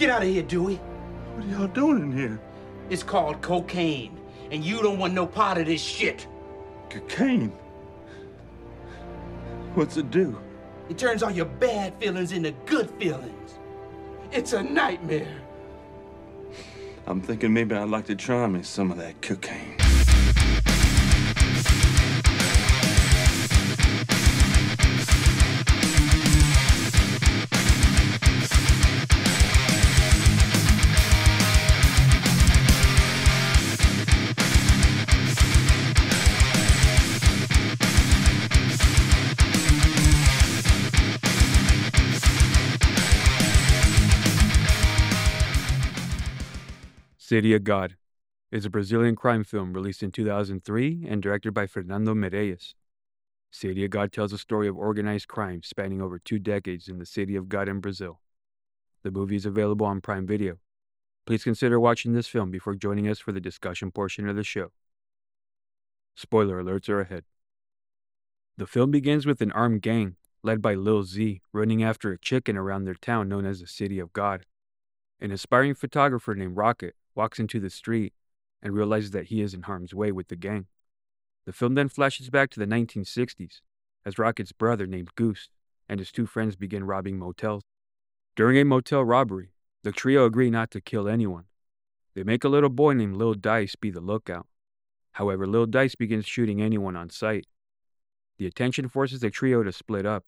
Get out of here, Dewey. What are y'all doing in here? It's called cocaine, and you don't want no part of this shit. Cocaine? What's it do? It turns all your bad feelings into good feelings. It's a nightmare. I'm thinking maybe I'd like to try me some of that cocaine. City of God is a Brazilian crime film released in 2003 and directed by Fernando Meirelles. City of God tells a story of organized crime spanning over two decades in the City of God in Brazil. The movie is available on Prime Video. Please consider watching this film before joining us for the discussion portion of the show. Spoiler alerts are ahead. The film begins with an armed gang led by Lil Z running after a chicken around their town known as the City of God. An aspiring photographer named Rocket walks into the street and realizes that he is in harm's way with the gang. The film then flashes back to the 1960s as Rocket's brother named Goose and his two friends begin robbing motels. During a motel robbery, the trio agree not to kill anyone. They make a little boy named Lil Dice be the lookout. However, Lil Dice begins shooting anyone on sight. The attention forces the trio to split up.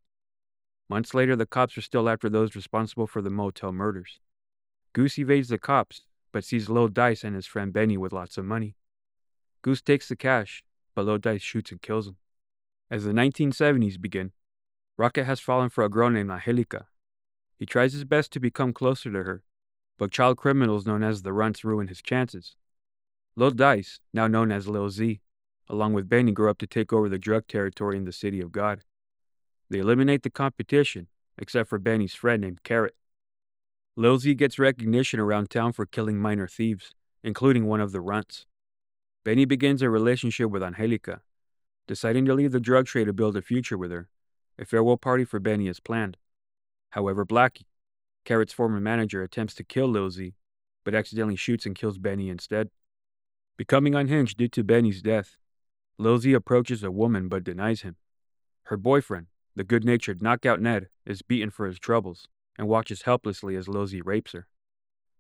Months later, the cops are still after those responsible for the motel murders. Goose evades the cops, but sees Lil Dice and his friend Benny with lots of money. Goose takes the cash, but Lil Dice shoots and kills him. As the 1970s begin, Rocket has fallen for a girl named Angelica. He tries his best to become closer to her, but child criminals known as the Runts ruin his chances. Lil Dice, now known as Lil Z, along with Benny, grow up to take over the drug territory in the City of God. They eliminate the competition, except for Benny's friend named Carrot. Lil Z gets recognition around town for killing minor thieves, including one of the runts. Benny begins a relationship with Angelica, deciding to leave the drug trade to build a future with her. A farewell party for Benny is planned. However, Blackie, Carrot's former manager, attempts to kill Lil Z, but accidentally shoots and kills Benny instead. Becoming unhinged due to Benny's death, Lil Z approaches a woman but denies him. Her boyfriend, the good natured Knockout Ned, is beaten for his troubles and watches helplessly as Lil Z rapes her.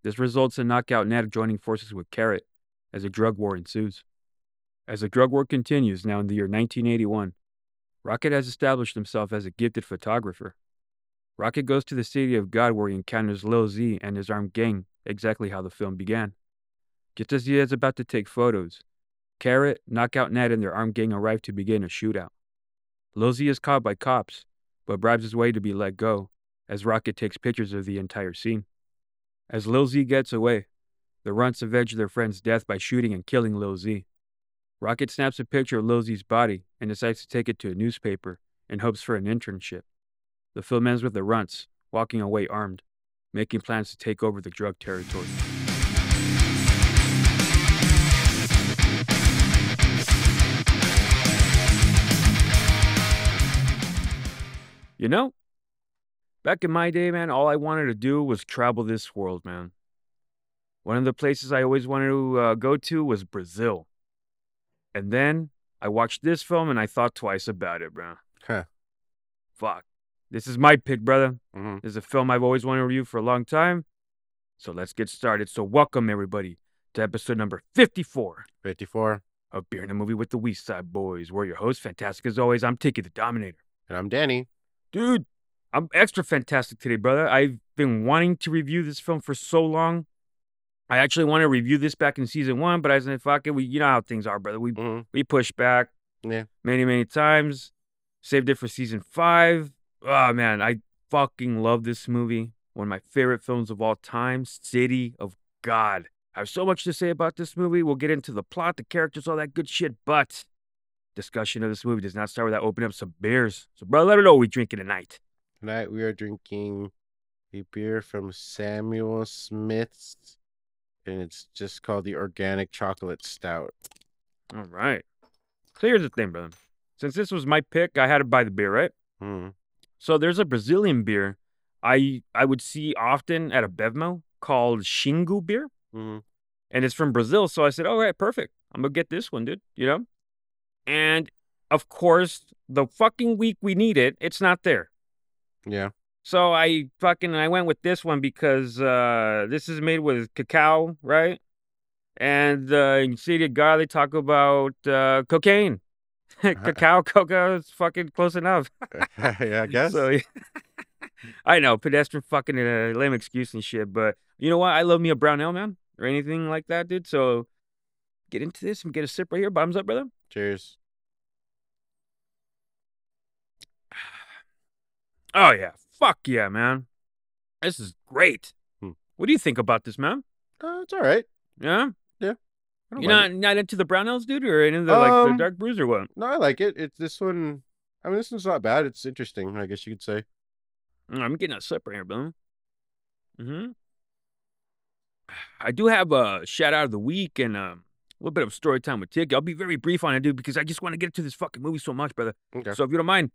This results in Knockout Ned joining forces with Carrot as a drug war ensues. As the drug war continues now in the year 1981, Rocket has established himself as a gifted photographer. Rocket goes to the City of God where he encounters Lil Z and his armed gang, exactly how the film began. Just as he is about to take photos, Carrot, Knockout Ned, and their armed gang arrive to begin a shootout. Lil Z is caught by cops, but bribes his way to be let go, as Rocket takes pictures of the entire scene. As Lil Z gets away, the Runts avenge their friend's death by shooting and killing Lil Z. Rocket snaps a picture of Lil Z's body and decides to take it to a newspaper in hopes for an internship. The film ends with the Runts walking away armed, making plans to take over the drug territory. You know, back in my day, man, all I wanted to do was travel this world, man. One of the places I always wanted to uh, go to was Brazil. And then I watched this film and I thought twice about it, bro. Huh. Fuck. This is my pick, brother. hmm This is a film I've always wanted to review for a long time. So let's get started. So, welcome everybody to episode number 54 54. of Beer in a Movie with the West Side Boys. We're your hosts. Fantastic as always. I'm Tiki the Dominator. And I'm Danny. Dude, I'm extra fantastic today, brother. I've been wanting to review this film for so long. I actually want to review this back in season one, but I said, fuck it. We, you know how things are, brother. We hmm we pushed back Yeah. many, many times. Saved it for season five. Oh man, I fucking love this movie. One of my favorite films of all time, City of God. I have so much to say about this movie. We'll get into the plot, the characters, all that good shit, but discussion of this movie does not start without opening up some beers. So, brother, let me know we drinking tonight. Tonight we are drinking a beer from Samuel Smith's, and it's just called the Organic Chocolate Stout. All right. So here's the thing, brother. Since this was my pick, I had to buy the beer, right? Hmm. So there's a Brazilian beer I I would see often at a Bevmo called Xingu beer, hmm and it's from Brazil. So I said, "All right, perfect. I'm gonna get this one, dude." You know, and of course, the fucking week we need it, it's not there. Yeah. So I fucking I went with this one because uh this is made with cacao, right? And uh in City of God they talk about uh cocaine. cacao, coca is fucking close enough. yeah, I guess. So yeah. I know, pedestrian fucking uh, lame excuse and shit, but you know what? I love me a brown ale, man, or anything like that, dude. So get into this and get a sip right here. Bottoms up, brother. Cheers. Oh yeah, fuck yeah, man. This is great. Hmm. What do you think about this, man? Uh, it's all right. Yeah, Yeah. you're not mind not into the brown ales, dude, or into the like the Um, dark or what? No, I like it. It's this one. I mean, this one's not bad. It's interesting. I guess you could say. Mm, I'm getting a right here, bro. Mm-hmm. I do have a shout out of the week and um, a little bit of story time with Tiki. I'll be very brief on it, dude, because I just want to get to this fucking movie so much, brother. Okay. So if you don't mind,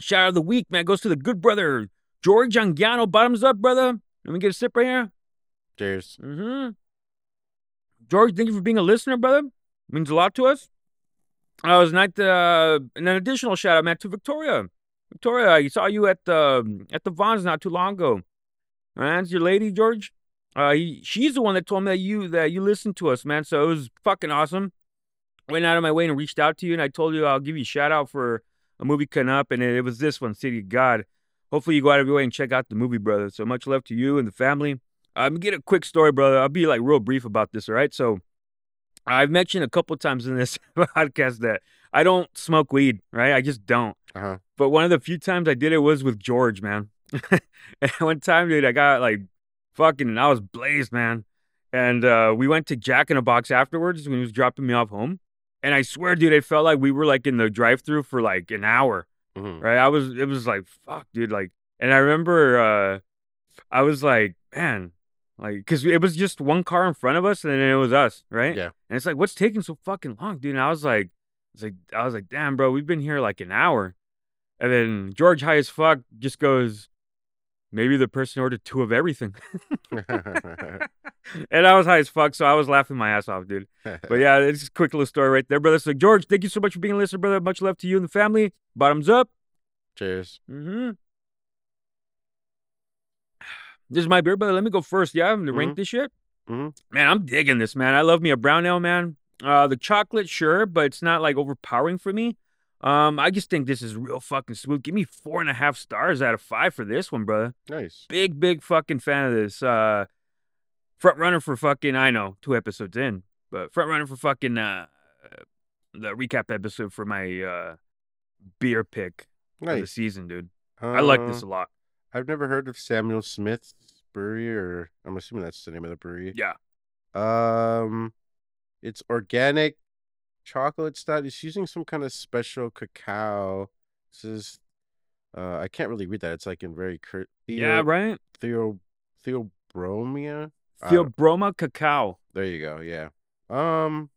shout out of the week, man, goes to the good brother George Anguiano. Bottoms up, brother. Let me get a sip right here. Cheers. Mm-hmm. George, thank you for being a listener, brother. means a lot to us. I was not uh, and an additional shout out, man, to Victoria. Victoria, I saw you at the at the Vons not too long ago. And your lady, George. Uh, he, she's the one that told me that you that you listened to us, man. So it was fucking awesome. Went out of my way and reached out to you, and I told you I'll give you a shout out for a movie coming up, and it, it was this one, City of God. Hopefully, you go out of your way and check out the movie, brother. So much love to you and the family. I'm gonna get a quick story, brother. I'll be like real brief about this, all right? So, I've mentioned a couple times in this podcast that I don't smoke weed, right? I just don't. Uh huh. But one of the few times I did it was with George, man. and one time, dude, I got like fucking, I was blazed, man. And uh, we went to Jack in a Box afterwards when he was dropping me off home. And I swear, dude, it felt like we were like in the drive-through for like an hour, hmm right? I was, it was like, fuck, dude, like, and I remember, uh, I was like, man, like, cause it was just one car in front of us, and then it was us, right? Yeah. And it's like, what's taking so fucking long, dude? And I was like, it's like, I was like, damn, bro, we've been here like an hour. And then George, high as fuck, just goes, maybe the person ordered two of everything. and I was high as fuck, so I was laughing my ass off, dude. But yeah, it's just a quick little story right there, brother. So, George, thank you so much for being a listener, brother. Much love to you and the family. Bottoms up. Cheers. Mm-hmm. This is my beer, brother. Let me go first. Yeah, I'm gonna rank this shit. Mhm. Man, I'm digging this, man. I love me a brown ale, man. Uh, the chocolate, sure, but it's not like overpowering for me. Um, I just think this is real fucking smooth. Give me four and a half stars out of five for this one, brother. Nice. Big, big fucking fan of this. Uh, front runner for fucking. I know two episodes in, but front runner for fucking uh, the recap episode for my uh beer pick of the season, dude. I like this Uh, a lot. I've never heard of Samuel Smith's brewery, or I'm assuming that's the name of the brewery. Yeah. Um, it's organic chocolate stout. It's using some kind of special cacao. This is, uh, I can't really read that. It's like in very curt. Yeah, right. Theo, Theobromia. I Feel don't- Broma cacao. There you go. Yeah. Um,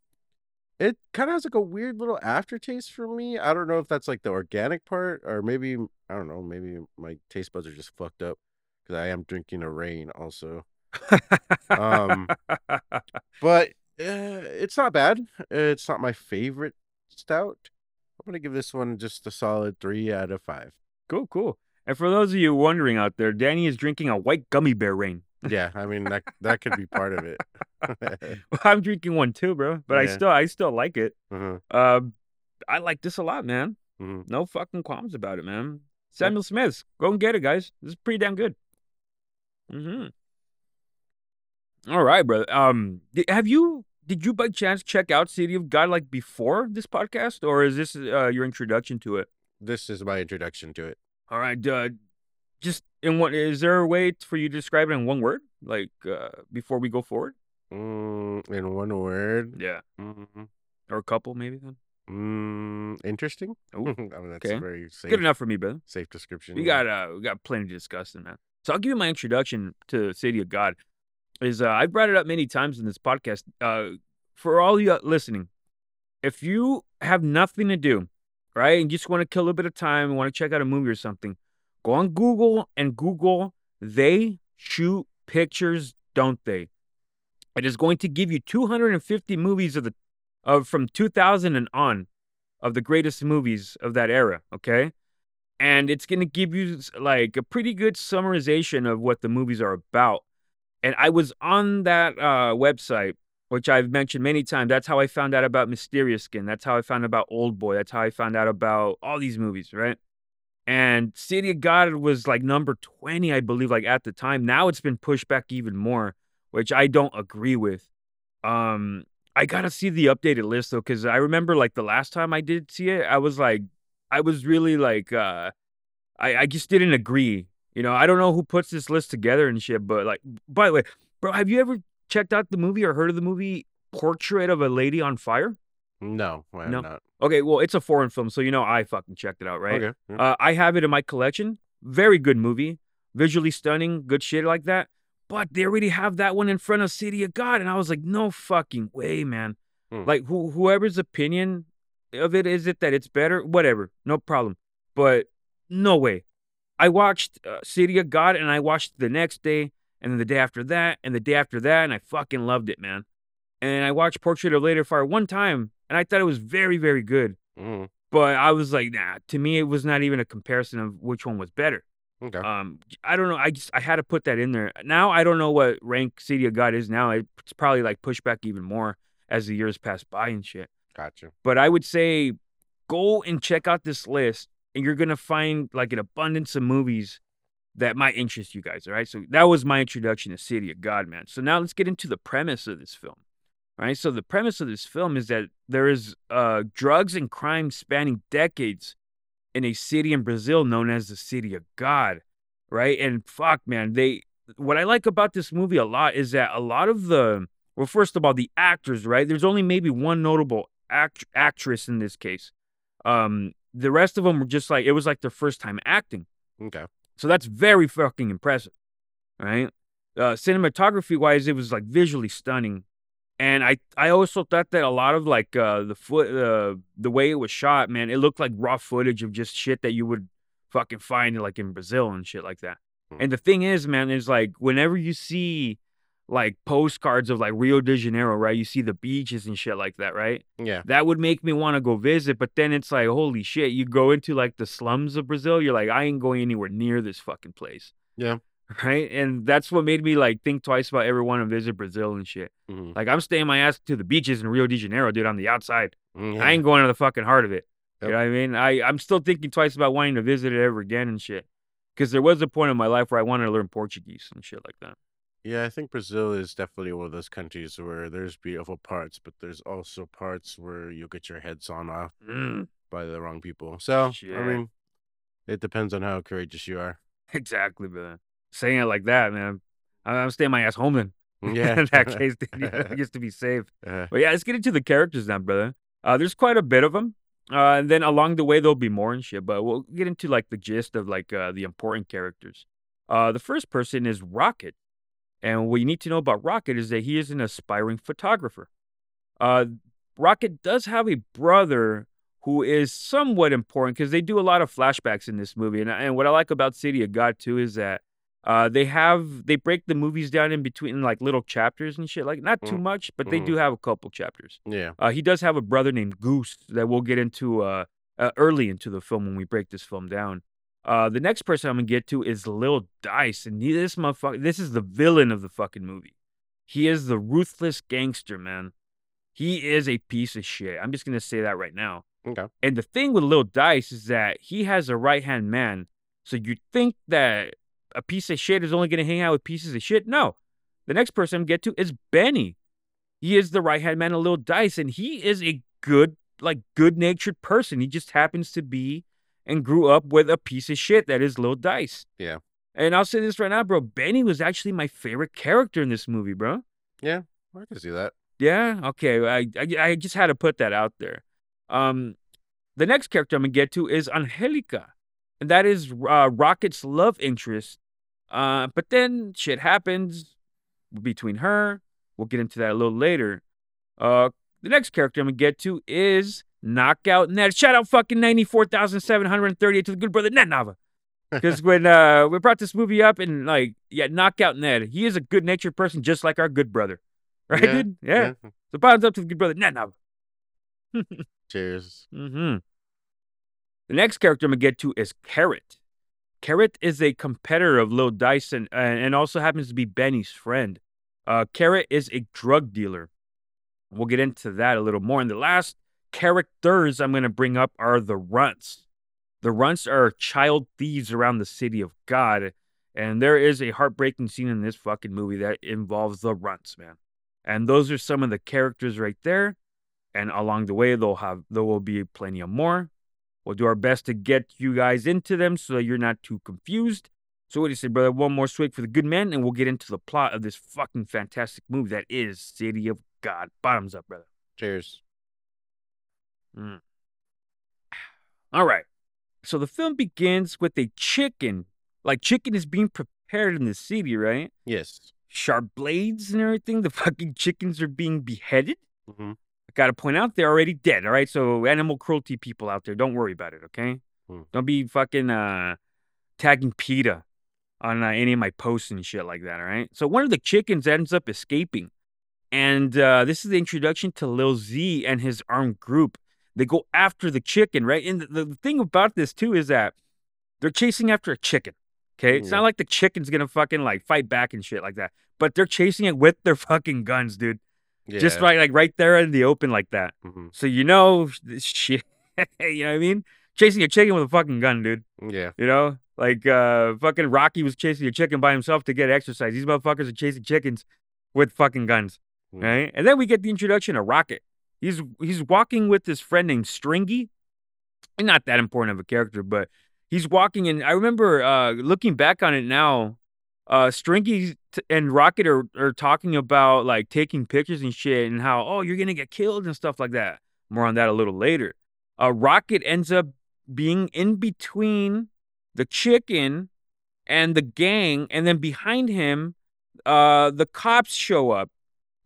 it kind of has like a weird little aftertaste for me. I don't know if that's like the organic part, or maybe I don't know. Maybe my taste buds are just fucked up because I am drinking a rain also. Um, But uh, it's not bad. It's not my favorite stout. I'm gonna give this one just a solid three out of five. cool, cool. And for those of you wondering out there, Danny is drinking a white gummy bear rain. Yeah, I mean that that could be part of it. I'm drinking one too, bro. But I still, I still like it. uh-huh. Um, I like this a lot, man. mhm. No fucking qualms about it, man. Samuel Smith's, go and get it, guys. This is pretty damn good. Mm-hmm. All right, brother. Um, have you? Did you by chance check out City of God like before this podcast, or is this uh, your introduction to it? This is my introduction to it. All right. Uh, just in what is there a way for you to describe it in one word, like uh, before we go forward? Mm, in one word, Yeah, mm, or a couple maybe. Then mm, interesting. Ooh, I mean, that's okay. very safe, good enough for me, brother. safe description. We yeah. got uh, we got plenty to discuss in that. So I'll give you my introduction to City of God. Is uh, I've brought it up many times in this podcast. Uh, for all you listening, if you have nothing to do, right, and you just want to kill a little bit of time and want to check out a movie or something, go on Google and Google "They Shoot Pictures don't they? It is going to give you 250 movies of the of from 2000 and on of the greatest movies of that era, okay? And it's going to give you like a pretty good summarization of what the movies are about. And I was on that uh, website, which I've mentioned many times. That's how I found out about Mysterious Skin. That's how I found out about Old Boy. That's how I found out about all these movies, right? And City of God was like number 20, I believe, like at the time. Now it's been pushed back even more, which I don't agree with. Um, I gotta see the updated list though, because I remember like the last time I did see it, I was like, I was really like, uh, I, I just didn't agree. You know, I don't know who puts this list together and shit, but like, by the way, bro, have you ever checked out the movie or heard of the movie Portrait of a Lady on Fire? No, I have No. not. Okay, well, it's a foreign film, so you know I fucking checked it out, right? Okay. yeah. Uh, I have it in my collection. Very good movie, visually stunning, good shit like that. But they already have that one in front of City of God, and I was like, no fucking way, man. Hmm. Like who whoever's opinion of it is it that it's better, whatever, no problem. But no way. I watched uh, City of God, and I watched the next day, and then the day after that, and the day after that, and I fucking loved it, man. And I watched Portrait of Later Fire one time, and I thought it was very, very good. Mhm. But I was like, nah. To me, it was not even a comparison of which one was better. Okay. Um, I don't know. I just I had to put that in there. Now I don't know what rank City of God is now. It's probably like pushed back even more as the years pass by and shit. Gotcha. But I would say go and check out this list, and you're gonna find like an abundance of movies that might interest you guys. All right. So that was my introduction to City of God, man. So now let's get into the premise of this film. All right. So the premise of this film is that there is uh, drugs and crime spanning decades in a city in Brazil known as the City of God. Right. And fuck, man, they what I like about this movie a lot is that a lot of the well, first of all, the actors, right? There's only maybe one notable act- actress in this case. Um, the rest of them were just like it was like their first time acting. Okay. So that's very fucking impressive, right? Uh, cinematography wise, it was like visually stunning, and I I also thought that a lot of like uh, the foot uh, the way it was shot, man, it looked like raw footage of just shit that you would fucking find like in Brazil and shit like that. Hmm. And the thing is, man, is like whenever you see like postcards of like Rio de Janeiro, right? You see the beaches and shit like that, right? Yeah. that would make me want to go visit. But then it's like, holy shit, you go into like the slums of Brazil, you're like, I ain't going anywhere near this fucking place. Yeah. Right. And that's what made me like think twice about ever want to visit Brazil and shit. Mhm. Like I'm staying my ass to the beaches in Rio de Janeiro, dude, on the outside. Mm, I ain't going to the fucking heart of it. Yep. You know what I mean? I, I'm still thinking twice about wanting to visit it ever again and shit. Because there was a point in my life where I wanted to learn Portuguese and shit like that. Yeah, I think Brazil is definitely one of those countries where there's beautiful parts, but there's also parts where you'll get your head sawn off Mm, by the wrong people. So. I mean, it depends on how courageous you are. exactly, brother. Saying it like that, man. I- I'm staying my ass home then. Yeah. in that case, dude, you just to be safe. Uh, But yeah, let's get into the characters now, brother. Uh, there's quite a bit of them. Uh, and then along the way, there'll be more and shit. But we'll get into like the gist of like uh, the important characters. Uh, the first person is Rocket. And what you need to know about Rocket is that he is an aspiring photographer. Uh, Rocket does have a brother who is somewhat important because they do a lot of flashbacks in this movie. And, and what I like about City of God too is that uh, they have they break the movies down in between like little chapters and shit. Like not too Mm. much, but they Mhm. do have a couple chapters. yeah. Uh, he does have a brother named Goose that we'll get into uh, uh, early into the film when we break this film down. Uh, the next person I'm gonna get to is Lil Dice, and he, this motherfucker, this is the villain of the fucking movie. He is the ruthless gangster, man. He is a piece of shit. I'm just gonna say that right now. Okay. And the thing with Lil Dice is that he has a right hand man. So you think that a piece of shit is only gonna hang out with pieces of shit? No. The next person I'm gonna get to is Benny. He is the right hand man of Lil Dice, and he is a good, like good natured person. He just happens to be and grew up with a piece of shit that is Lil Dice. Yeah. And I'll say this right now, bro. Benny was actually my favorite character in this movie, bro. Yeah, I can see that. Yeah. Okay. I, I I just had to put that out there. Um, the next character I'm gonna get to is Angelica, and that is uh, Rocket's love interest. Uh, but then shit happens between her. We'll get into that a little later. Uh, the next character I'm gonna get to is Knockout Ned. Shout out fucking ninety four thousand seven hundred thirty eight to the good brother Ned Nava. Because when uh, we brought this movie up and like, yeah, Knockout Ned, he is a good natured person just like our good brother. Right, Yeah, dude? Yeah. So bottoms up to the good brother. Ned now. Cheers. hmm The next character I'm gonna get to is Carrot. Carrot is a competitor of Lil Dice and, and also happens to be Benny's friend. Uh, Carrot is a drug dealer. We'll get into that a little more. And the last characters I'm gonna bring up are the Runts. The Runts are child thieves around the city of God, and there is a heartbreaking scene in this fucking movie that involves the Runts, man. And those are some of the characters right there. And along the way, they'll have there will be plenty of more. We'll do our best to get you guys into them so that you're not too confused. So what do you say, brother? One more swig for the good men, and we'll get into the plot of this fucking fantastic movie that is City of God. Bottoms up, brother. Cheers. All right. So the film begins with a chicken. Like chicken is being prepared in the city, right? Yes. Sharp blades and everything. The fucking chickens are being beheaded. hmm I gotta point out they're already dead. All right, so animal cruelty people out there, don't worry about it. Okay, Hmm. don't be fucking uh, tagging PETA on uh, any of my posts and shit like that. All right. So one of the chickens ends up escaping, and uh, this is the introduction to Lil Z and his armed group. They go after the chicken, right? And the, the thing about this too is that they're chasing after a chicken. Okay, it's Yeah. not like the chicken's gonna fucking like fight back and shit like that, but they're chasing it with their fucking guns, dude. Yeah. Just right, like right there in the open, like that. hmm So you know this shit. you know what I mean? Chasing a chicken with a fucking gun, dude. Yeah. You know? Like uh fucking Rocky was chasing a chicken by himself to get exercise. These motherfuckers are chasing chickens with fucking guns. Mm. Right? And then we get the introduction of Rocket. He's he's walking with his friend named Stringy. Not that important of a character, but he's walking and I remember uh looking back on it now, uh Stringy t- and Rocket are, are talking about like taking pictures and shit and how oh you're gonna get killed and stuff like that. More on that a little later. Uh Rocket ends up being in between the chicken and the gang, and then behind him, uh the cops show up.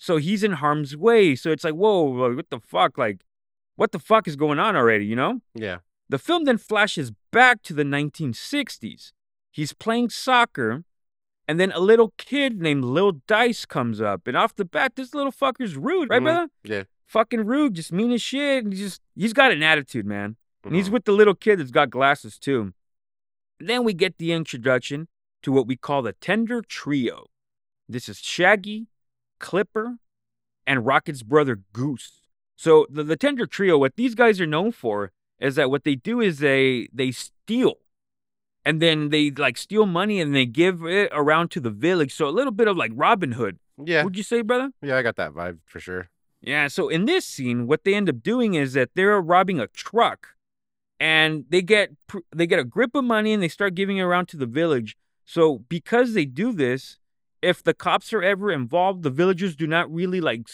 So he's in harm's way. So it's like, whoa, like, what the fuck? Like, what the fuck is going on already, you know? Yeah. The film then flashes back to the 1960s. He's playing soccer, and then a little kid named Lil Dice comes up, and off the bat, this little fucker's rude, right, Mhm. brother? Yeah. Fucking rude, just mean as shit. And he's just he's got an attitude, man. And he's Mhm. with the little kid that's got glasses too. Then we get the introduction to what we call the Tender Trio. This is Shaggy, Clipper, and Rocket's brother Goose. So the, the Tender Trio, what these guys are known for is that what they do is they they steal. And then they like steal money and they give it around to the village. So a little bit of like Robin Hood. Yeah. Would you say, brother? Yeah. I got that vibe for sure. Yeah, so in this scene, what they end up doing is that they're robbing a truck, and they get they get a grip of money and they start giving it around to the village. So because they do this, if the cops are ever involved, the villagers do not really like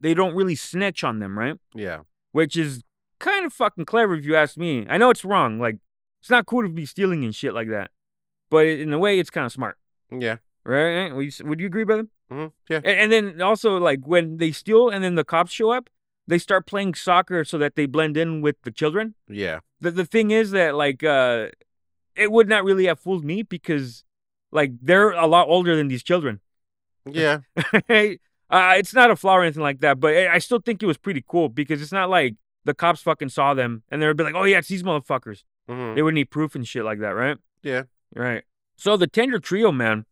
they don't really snitch on them, right? Yeah. Which is kind of fucking clever if you ask me. I know it's wrong, like it's not cool to be stealing and shit like that, but in a way, it's kind of smart, Yeah. right? Would you, would you agree, brother? hmm Yeah. And, and then also like when they steal and then the cops show up, they start playing soccer so that they blend in with the children. Yeah. The the thing is that like uh it would not really have fooled me because like they're a lot older than these children. Yeah. uh, it's not a flaw or anything like that, but I still think it was pretty cool because it's not like the cops fucking saw them and they'd be like, "Oh yeah, it's these motherfuckers." hmm They would need proof and shit like that, right? Yeah. Right. So the Tender Trio, man.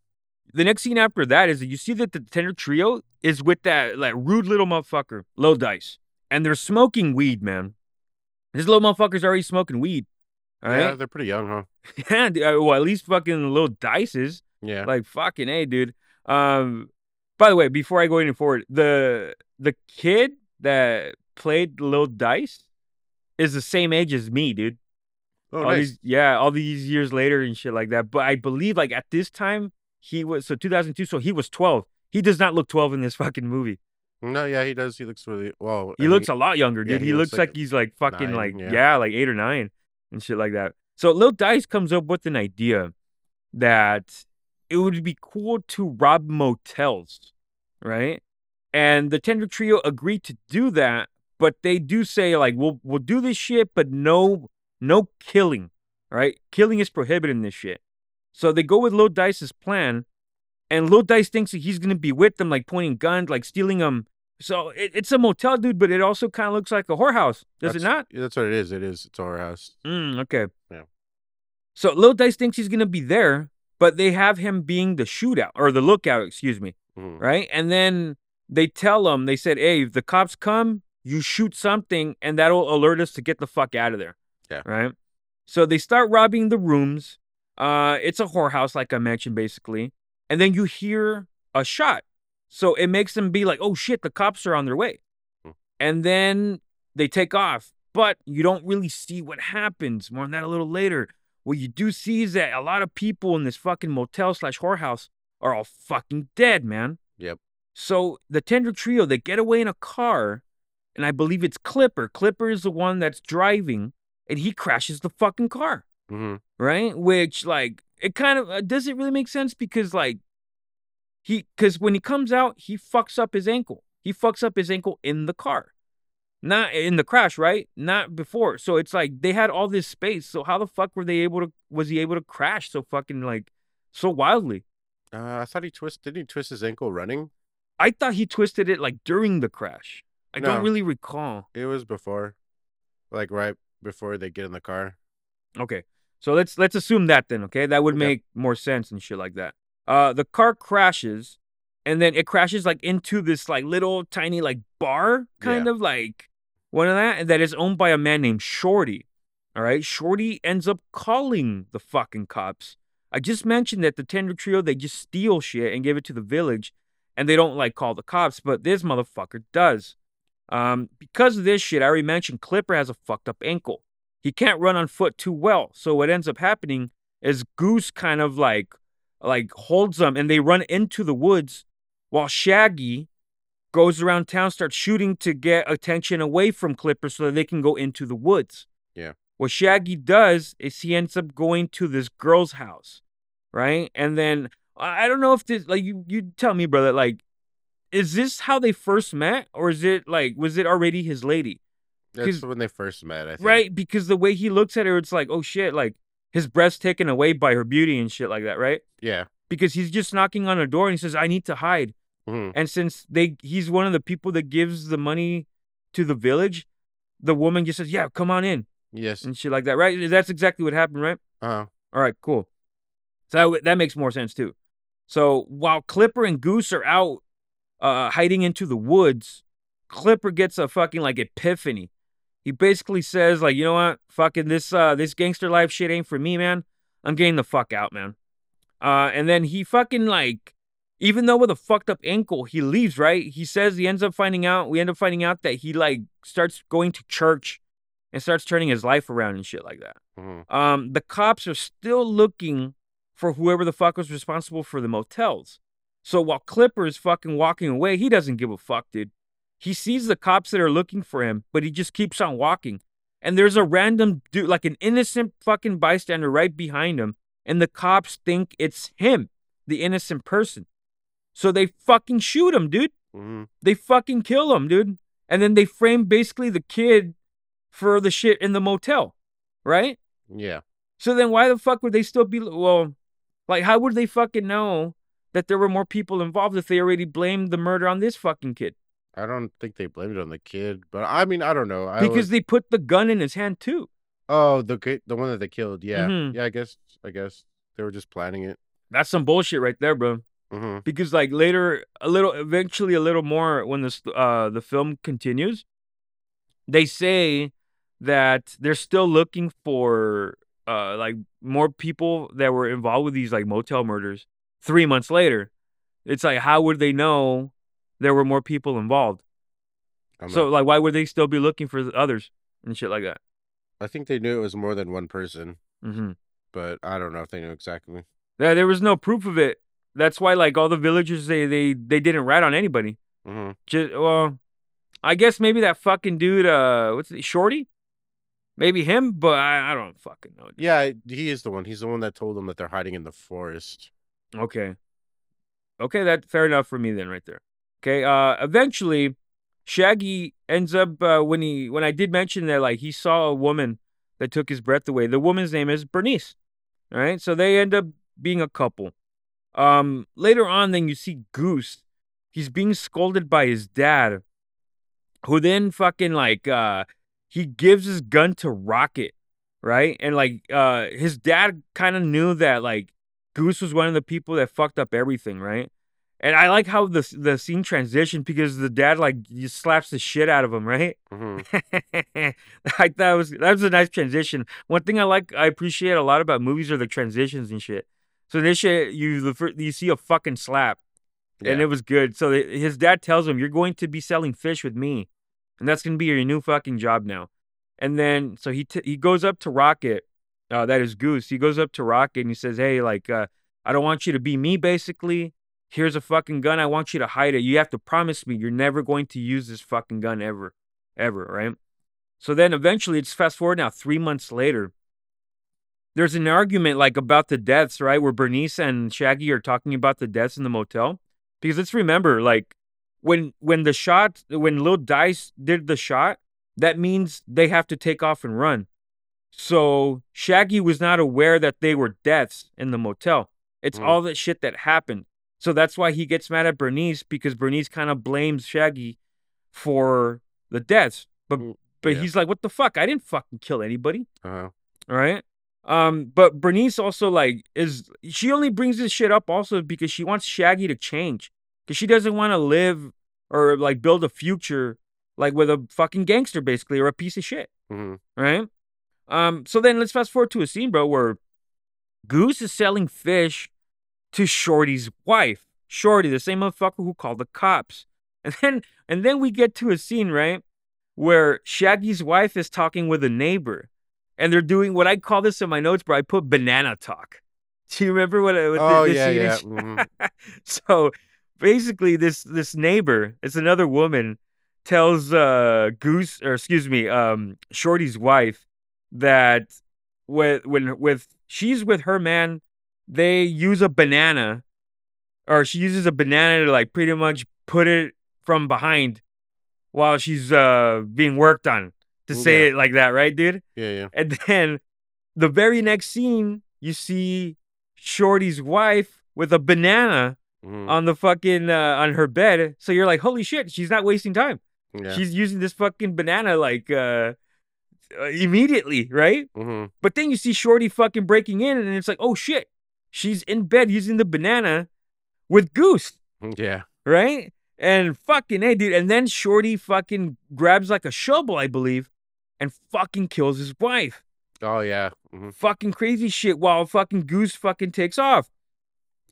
The next scene after that is that you see that the Tender Trio is with that like rude little motherfucker, Lil Dice, and they're smoking weed, man. This little motherfucker's already smoking weed. All Yeah. right. They're pretty young, huh? Yeah. dude, uh, well, at least fucking little Dice is Yeah. like fucking a, dude. Um. By the way, before I go any forward, the the kid that played Lil Dice is the same age as me, dude oh, all nice. these yeah all these years later and shit like that but i believe like at this time he was so 2002 so he was 12 he does not look 12 in this fucking movie No, yeah, he does. He looks really well. he looks a lot younger yeah, dude he he, looks looks like like, he's like fucking nine, like yeah. yeah. like eight or nine and shit like that so lil dice comes up with an idea that it would be cool to rob motels right and the tender trio agreed to do that but they do say like we'll we'll do this shit but no no killing right? killing is prohibited in this shit. So they go with Lil Dice's plan, and Lil Dice thinks that he's gonna be with them, like pointing guns, like stealing them. So it, it's a motel, dude, but it also kind of looks like a whorehouse, does it not? yeah, That's what it is. It is. It's our house. Mm, okay. Yeah. So Lil Dice thinks he's gonna be there, but they have him being the shootout or the lookout, excuse me, Mhm. right? And then they tell him, they said, "Hey, if the cops come, you shoot something, and that'll alert us to get the fuck out of there." Yeah. Right. So they start robbing the rooms. Uh, it's a whorehouse, like I mentioned, basically, and then you hear a shot. So it makes them be like, "Oh shit, the cops are on their way," Hmm. and then they take off. But you don't really see what happens. More on that a little later. What you do see is that a lot of people in this fucking motel slash whorehouse are all fucking dead, man. Yep. So the Tender Trio, they get away in a car, and I believe it's Clipper. Clipper is the one that's driving, and he crashes the fucking car, hmm right? Which, like, it kind of uh, doesn't really make sense because, like, he, because when he comes out, he fucks up his ankle. He fucks up his ankle in the car, not in the crash, right? Not before. So it's like they had all this space. So how the fuck were they able to? Was he able to crash so fucking like so wildly? Uh, I thought he twist. Didn't he twist his ankle running? I thought he twisted it like during the crash. I don't really recall. It was before, like right before they get in the car. Okay. So let's let's assume that then, okay? That would Okay. make more sense and shit like that. Uh the car crashes and then it crashes like into this like little tiny like bar kind of like one of that that is owned by a man named Shorty. All right? Shorty ends up calling the fucking cops. I just mentioned that the Tender Trio they just steal shit and give it to the village and they don't like call the cops, but this motherfucker does. Um, because of this shit, I already mentioned Clipper has a fucked up ankle. He can't run on foot too well. So what ends up happening is Goose kind of like like holds them and they run into the woods while Shaggy goes around town, starts shooting to get attention away from Clipper so that they can go into the woods. Yeah. What Shaggy does is he ends up going to this girl's house, right? And then I don't know if this like you you tell me, brother, like is this how they first met or is it like was it already his lady? That's when they first met. I think. Right? Because the way he looks at her, it's like, oh shit, like his breath's taken away by her beauty and shit like that, right? Yeah. Because he's just knocking on her door and he says, I need to hide. hmm And since they he's one of the people that gives the money to the village, the woman just says, Yeah, come on in Yes. and shit like that, right? That's exactly what happened, right? Uh. All right, cool. So that, that makes more sense too. So while Clipper and Goose are out uh, hiding into the woods, Clipper gets a fucking like epiphany. He basically says like, you know what, fucking this uh this gangster life shit ain't for me, man. I'm getting the fuck out, man. Uh, and then he fucking like, even though with a fucked up ankle, he leaves. Right? He says he ends up finding out. We end up finding out that he like starts going to church and starts turning his life around and shit like that. hmm Um, the cops are still looking for whoever the fuck was responsible for the motels. So while Clipper is fucking walking away, he doesn't give a fuck, dude. He sees the cops that are looking for him, but he just keeps on walking. And there's a random dude, like an innocent fucking bystander right behind him, and the cops think it's him, the innocent person. So they fucking shoot him, dude. hmm They fucking kill him, dude. And then they frame basically the kid for the shit in the motel, right? Yeah. So then why the fuck would they still be well like how would they fucking know that there were more people involved if they already blamed the murder on this fucking kid? I don't think they blamed it on the kid, but I mean, I don't know. I Because they put the gun in his hand too. oh, the the one that they killed. Yeah. Mhm. Yeah. I guess. I guess they were just planning it. That's some bullshit right there, bro. hmm Because like later a little eventually a little more when this uh the film continues, they say that they're still looking for uh like more people that were involved with these like motel murders 3 months later. It's like how would they know there were more people involved? So like, why would they still be looking for others and shit like that? I think they knew it was more than one person, hmm but I don't know if they knew exactly. Yeah, there was no proof of it. That's why like all the villagers they they they didn't rat on anybody. hmm Just well, I guess maybe that fucking dude. Uh, what's it, Shorty? Maybe him, but I, I don't fucking know. dude. Yeah, he is the one. He's the one that told them that they're hiding in the forest. Okay, okay, that fair enough for me then, right there. Okay. Uh, eventually, Shaggy ends up uh, when he when I did mention that like he saw a woman that took his breath away. The woman's name is Bernice. All right, so they end up being a couple. Um, later on, then you see Goose. He's being scolded by his dad, who then fucking like uh he gives his gun to Rocket, right? And like uh his dad kind of knew that like Goose was one of the people that fucked up everything, right? And I like how the the scene transitioned because the dad like slaps the shit out of him, right? Mhm. like that was that was a nice transition. One thing I like, I appreciate a lot about movies are the transitions and shit. So this shit, you the fir- you see a fucking slap, and it was good. So his dad tells him, "You're going to be selling fish with me, and that's gonna be your new fucking job now." And then so he t- he goes up to Rocket, uh, that is Goose. He goes up to Rocket and he says, "Hey, like, uh, I don't want you to be me. Basically, here's a fucking gun. I want you to hide it. You have to promise me you're never going to use this fucking gun ever, ever, right?" So then eventually, it's fast forward now three months later. There's an argument like about the deaths, right? Where Bernice and Shaggy are talking about the deaths in the motel. Because let's remember, like when when the shot when Lil Dice did the shot, that means they have to take off and run. So Shaggy was not aware that they were deaths in the motel. It's Mm. all that shit that happened. So that's why he gets mad at Bernice because Bernice kind of blames Shaggy for the deaths. But Mm, but yeah. he's like, what the fuck? I didn't fucking kill anybody. Uh-huh. All right. Um, but Bernice also like is she only brings this shit up also because she wants Shaggy to change. Because she doesn't want to live or like build a future like with a fucking gangster basically or a piece of shit. Mhm. Right? Um, so then let's fast forward to a scene, bro, where Goose is selling fish to Shorty's wife. Shorty, the same motherfucker who called the cops. And then and then we get to a scene, right? Where Shaggy's wife is talking with a neighbor. And they're doing what I call this in my notes, bro. I put banana talk. Do you remember what, what Oh, this yeah, yeah. mhm. so basically this this neighbor it's another woman tells uh goose or excuse me um shorty's wife that with when with she's with her man they use a banana or she uses a banana to like pretty much put it from behind while she's uh being worked on to say Yeah. it like that right dude Yeah, yeah. and then the very next scene, you see Shorty's wife with a banana Mhm. on the fucking uh, on her bed. So you're like, holy shit, she's not wasting time. Yeah. She's using this fucking banana like uh, immediately, right? Mhm. But then you see Shorty fucking breaking in, and it's like, oh shit, she's in bed using the banana with Goose Yeah. right? And fucking hey, dude. And then Shorty fucking grabs like a shovel, I believe, and fucking kills his wife. Oh yeah. Mhm. Fucking crazy shit while fucking Goose fucking takes off.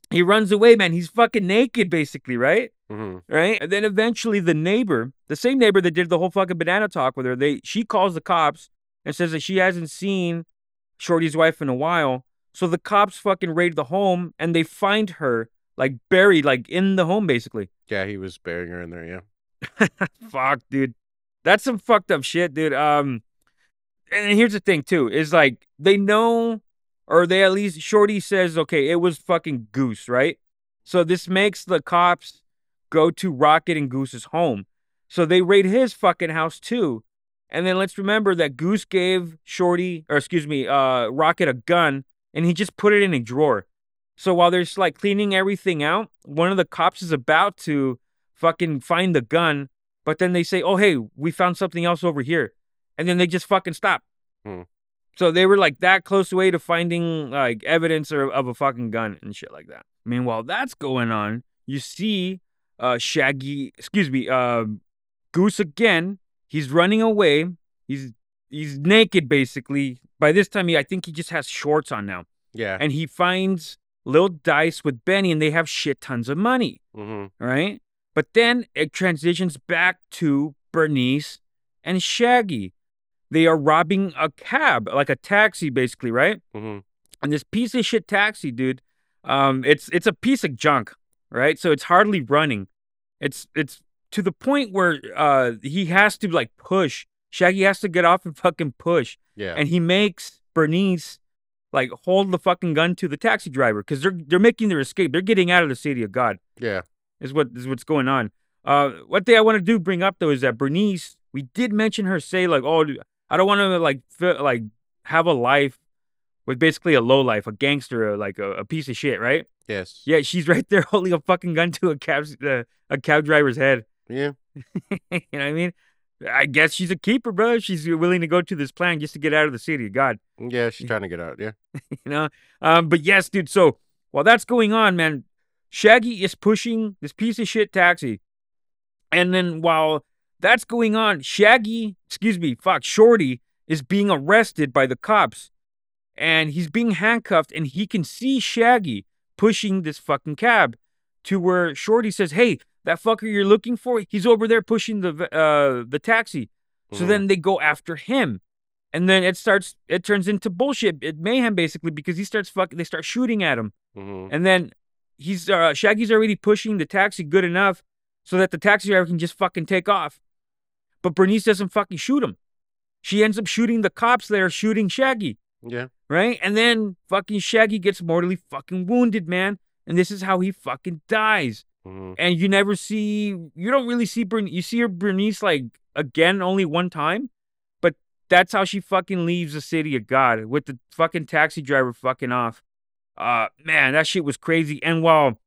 He runs away, man. He's fucking naked, basically, right? Mhm. Right? And then eventually the neighbor, the same neighbor that did the whole fucking banana talk with her, they she calls the cops and says that she hasn't seen Shorty's wife in a while. So the cops fucking raid the home and they find her like buried, like in the home, basically. Yeah, he was burying her in there. Yeah. Fuck, dude. That's some fucked up shit, dude. Um, and here's the thing too, is like they know, or they at least Shorty says, okay, it was fucking Goose, right? So this makes the cops go to Rocket and Goose's home. So they raid his fucking house too. And then let's remember that Goose gave Shorty, or excuse me, uh, Rocket a gun, and he just put it in a drawer. So while they're like cleaning everything out, one of the cops is about to fucking find the gun, but then they say, "Oh, hey, we found something else over here," and then they just fucking stop. Hmm. So they were like that close away to finding like evidence or, of a fucking gun and shit like that. Meanwhile, that's going on. You see, uh, Shaggy, excuse me, uh, Goose again. He's running away. He's he's naked basically. By this time, he I think he just has shorts on now, Yeah. and he finds Lil Dice with Benny, and they have shit tons of money Mhm. right? But then it transitions back to Bernice and Shaggy. They are robbing a cab, like a taxi, basically, right? Mhm. And this piece of shit taxi, dude, um, it's it's a piece of junk, right? So it's hardly running. It's it's to the point where uh he has to like push. Shaggy has to get off and fucking push Yeah. and he makes Bernice like hold the fucking gun to the taxi driver because they're they're making their escape. They're getting out of the city of God. yeah. Is what is what's going on. Uh, what thing I want to do bring up though is that Bernice, we did mention her say like, oh, I don't want to like feel, like have a life with basically a low life, a gangster, uh, like a, a piece of shit, right? Yes. Yeah, she's right there holding a fucking gun to a cab uh, a cab driver's head. Yeah. you know what I mean? I guess she's a keeper, bro. She's willing to go to this plan just to get out of the city. God, Yeah. She's trying to get out. Yeah. you know. Um, but yes, dude. So while that's going on, man, Shaggy is pushing this piece of shit taxi, and then while that's going on, Shaggy, excuse me, fuck, Shorty is being arrested by the cops, and he's being handcuffed, and he can see Shaggy pushing this fucking cab to where Shorty says, "Hey, that fucker you're looking for, he's over there pushing the uh the taxi." So Mhm. then they go after him. And then it starts it turns into bullshit, it mayhem basically because he starts fucking they start shooting at him. Mhm. And then he's uh Shaggy's already pushing the taxi good enough so that the taxi driver can just fucking take off. But Bernice doesn't fucking shoot him. She ends up shooting the cops that are shooting Shaggy Yeah. right? And then fucking Shaggy gets mortally fucking wounded, man. And this is how he fucking dies. Mhm. And you never see, you don't really see Bern, you see her Bernice like again only one time, but that's how she fucking leaves the city of God with the fucking taxi driver fucking off. Uh, man, that shit was crazy. And while,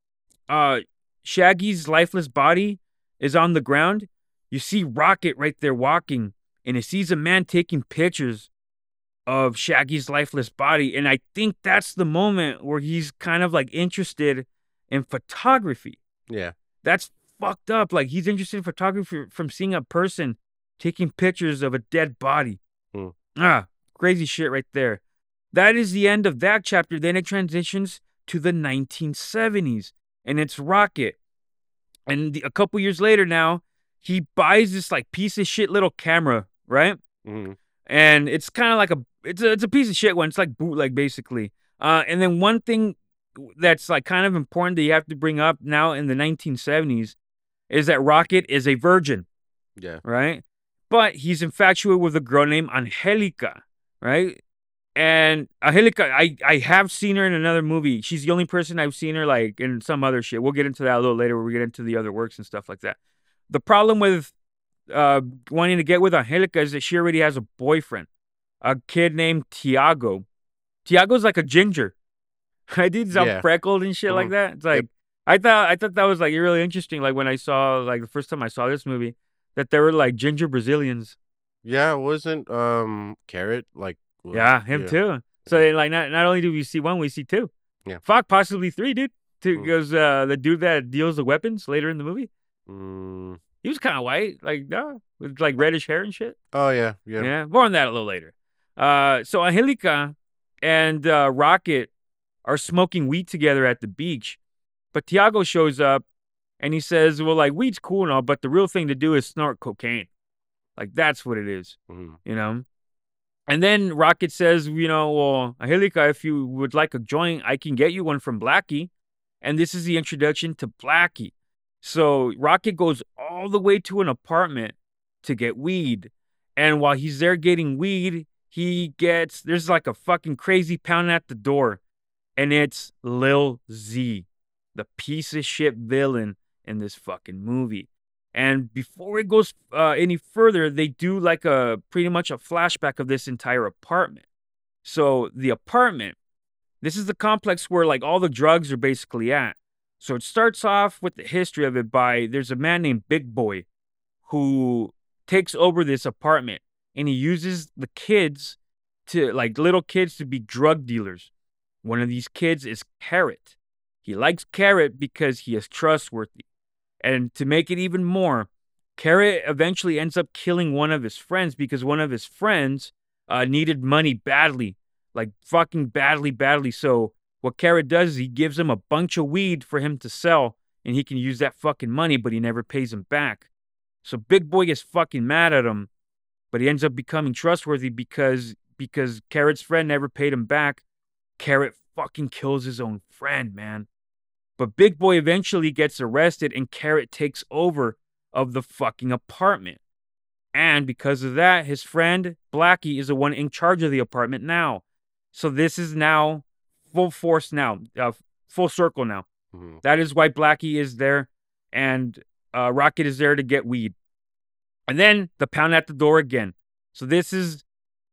uh, Shaggy's lifeless body is on the ground, you see Rocket right there walking, and he sees a man taking pictures of Shaggy's lifeless body. And I think that's the moment where he's kind of like interested in photography. Yeah. That's fucked up. Like he's interested in photography from seeing a person taking pictures of a dead body. Hmm. Ah, crazy shit right there. That is the end of that chapter. Then it transitions to the 1970s and it's Rocket. And the, a couple years later now, he buys this like piece of shit little camera, right? Mhm. and it's kind of like a it's a it's a piece of shit one. It's like bootleg basically. Uh, and then one thing that's like kind of important that you have to bring up now in the 1970s is that Rocket is a virgin, Yeah. right? But he's infatuated with a girl named Angelica, right? And Angelica, I I have seen her in another movie. She's the only person I've seen her like in some other shit. We'll get into that a little later where we get into the other works and stuff like that. The problem with uh, wanting to get with Angelica is that she already has a boyfriend, a kid named Tiago. Tiago's like a ginger. I did Yeah. freckled and shit like Mhm. that. It's like I thought I thought that was like really interesting. Like when I saw like the first time I saw this movie, that there were like ginger Brazilians. Yeah. It wasn't um carrot like. well, Yeah, him yeah. too. So like not not only do we see one, we see two. Yeah. Fuck, possibly three, dude. Two Mm. goes uh the dude that deals the weapons later in the movie. Mm. He was kind of white, like no, with like reddish hair and shit. Oh yeah. Yeah. Yeah. more on that a little later. Uh, so Angelica and uh, Rocket are smoking weed together at the beach, but Tiago shows up and he says, "Well, like weed's cool and all, but the real thing to do is snort cocaine. Like that's what it is, Mhm. you know." And then Rocket says, "You know, well, Angelica, if you would like a joint, I can get you one from Blackie." And this is the introduction to Blackie. So Rocket goes all the way to an apartment to get weed. And while he's there getting weed, he gets there's like a fucking crazy pound at the door. And it's Lil Z, the piece of shit villain in this fucking movie. And before it goes uh, any further, they do like a pretty much a flashback of this entire apartment. So the apartment, this is the complex where like all the drugs are basically at. So it starts off with the history of it by there's a man named Big Boy who takes over this apartment and he uses the kids to like little kids to be drug dealers. One of these kids is Carrot. He likes Carrot because he is trustworthy. And to make it even more, Carrot eventually ends up killing one of his friends because one of his friends uh, needed money badly, like fucking badly, badly. So what Carrot does is he gives him a bunch of weed for him to sell, and he can use that fucking money, but he never pays him back. So Big Boy gets fucking mad at him, but he ends up becoming trustworthy because because Carrot's friend never paid him back. Carrot fucking kills his own friend, man. But Big Boy eventually gets arrested and Carrot takes over of the fucking apartment. And because of that, his friend Blackie is the one in charge of the apartment now. So this is now full force now, uh, full circle now. Mhm. That is why Blackie is there and uh, Rocket is there to get weed. And then the pound at the door again. So this is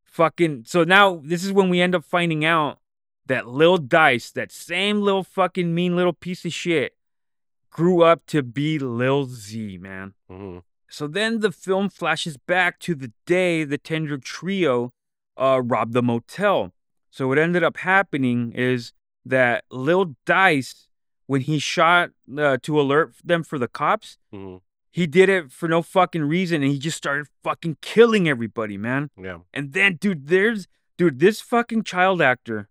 fucking so now this is when we end up finding out that Lil Dice, that same little fucking mean little piece of shit, grew up to be Lil Z, man. Mhm. So then the film flashes back to the day the Tender Trio uh, robbed the motel. So what ended up happening is that Lil Dice, when he shot uh, to alert them for the cops, Mhm. he did it for no fucking reason, and he just started fucking killing everybody, man. Yeah. And then, dude, there's dude, this fucking child actor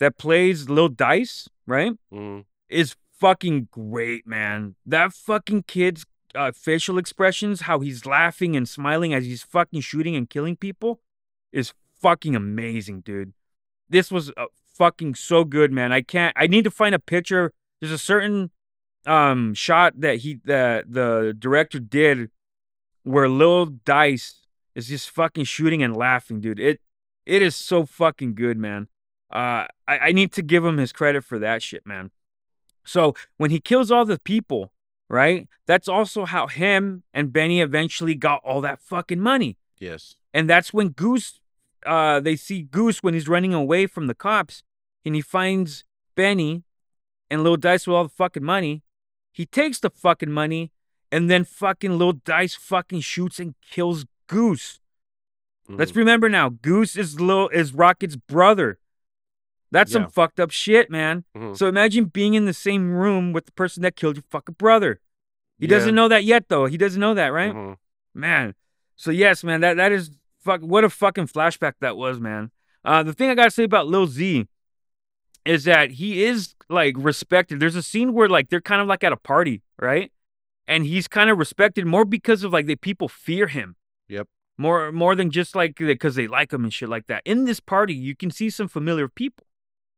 that plays Lil Dice, right, Mhm. is fucking great, man. That fucking kid's uh, facial expressions, how he's laughing and smiling as he's fucking shooting and killing people, is fucking amazing, dude. This was uh, fucking so good, man. I can't. I need to find a picture. There's a certain um shot that he that the director did where Lil Dice is just fucking shooting and laughing, dude. It it is so fucking good, man. Uh, I, I need to give him his credit for that shit, man. So when he kills all the people, right? That's also how him and Benny eventually got all that fucking money. Yes. And that's when Goose, uh, they see Goose when he's running away from the cops, and he finds Benny and Lil Dice with all the fucking money. He takes the fucking money, and then fucking Lil Dice fucking shoots and kills Goose. Let's Mhm. remember now, Goose is Lil is Rocket's brother. That's Yeah. some fucked up shit, man. Mhm. So imagine being in the same room with the person that killed your fucking brother. He Yeah. doesn't know that yet, though. He doesn't know that, right? Mhm. Man. So yes, man, that that is fuck. What a fucking flashback that was, man. Uh, the thing I gotta say about Lil Z is that he is like respected. There's a scene where like they're kind of like at a party, right? And he's kind of respected more because of like the people fear him. Yep. More more than just like because they like him and shit like that. In this party, you can see some familiar people.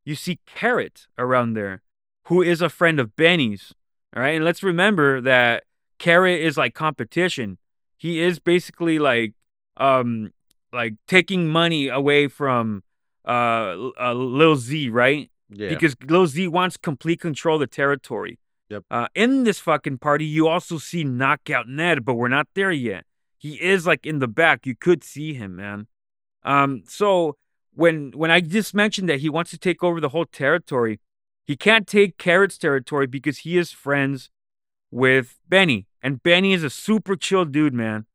You see Carrot around there, who is a friend of Benny's. All right, and let's remember that Carrot is like competition. He is basically like um like taking money away from uh, uh Lil Z, right? Yeah. because Lil Z wants complete control of the territory. Yep. Uh, in this fucking party, you also see Knockout Ned, but we're not there yet. He is like in the back. You could see him, man. Um, so when when I just mentioned that he wants to take over the whole territory, he can't take Carrot's territory because he is friends with Benny, and Benny is a super chill dude, man.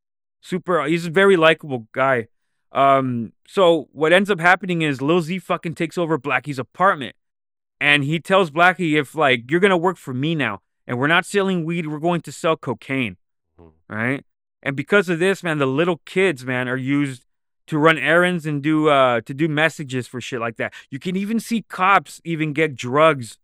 Super, he's a very likable guy. Um, so what ends up happening is Lil Z fucking takes over Blackie's apartment, and he tells Blackie if like you're gonna work for me now, and we're not selling weed, we're going to sell cocaine, Mhm. right? And because of this, man, the little kids, man, are used to run errands and do uh to do messages for shit like that. You can even see cops even get drugs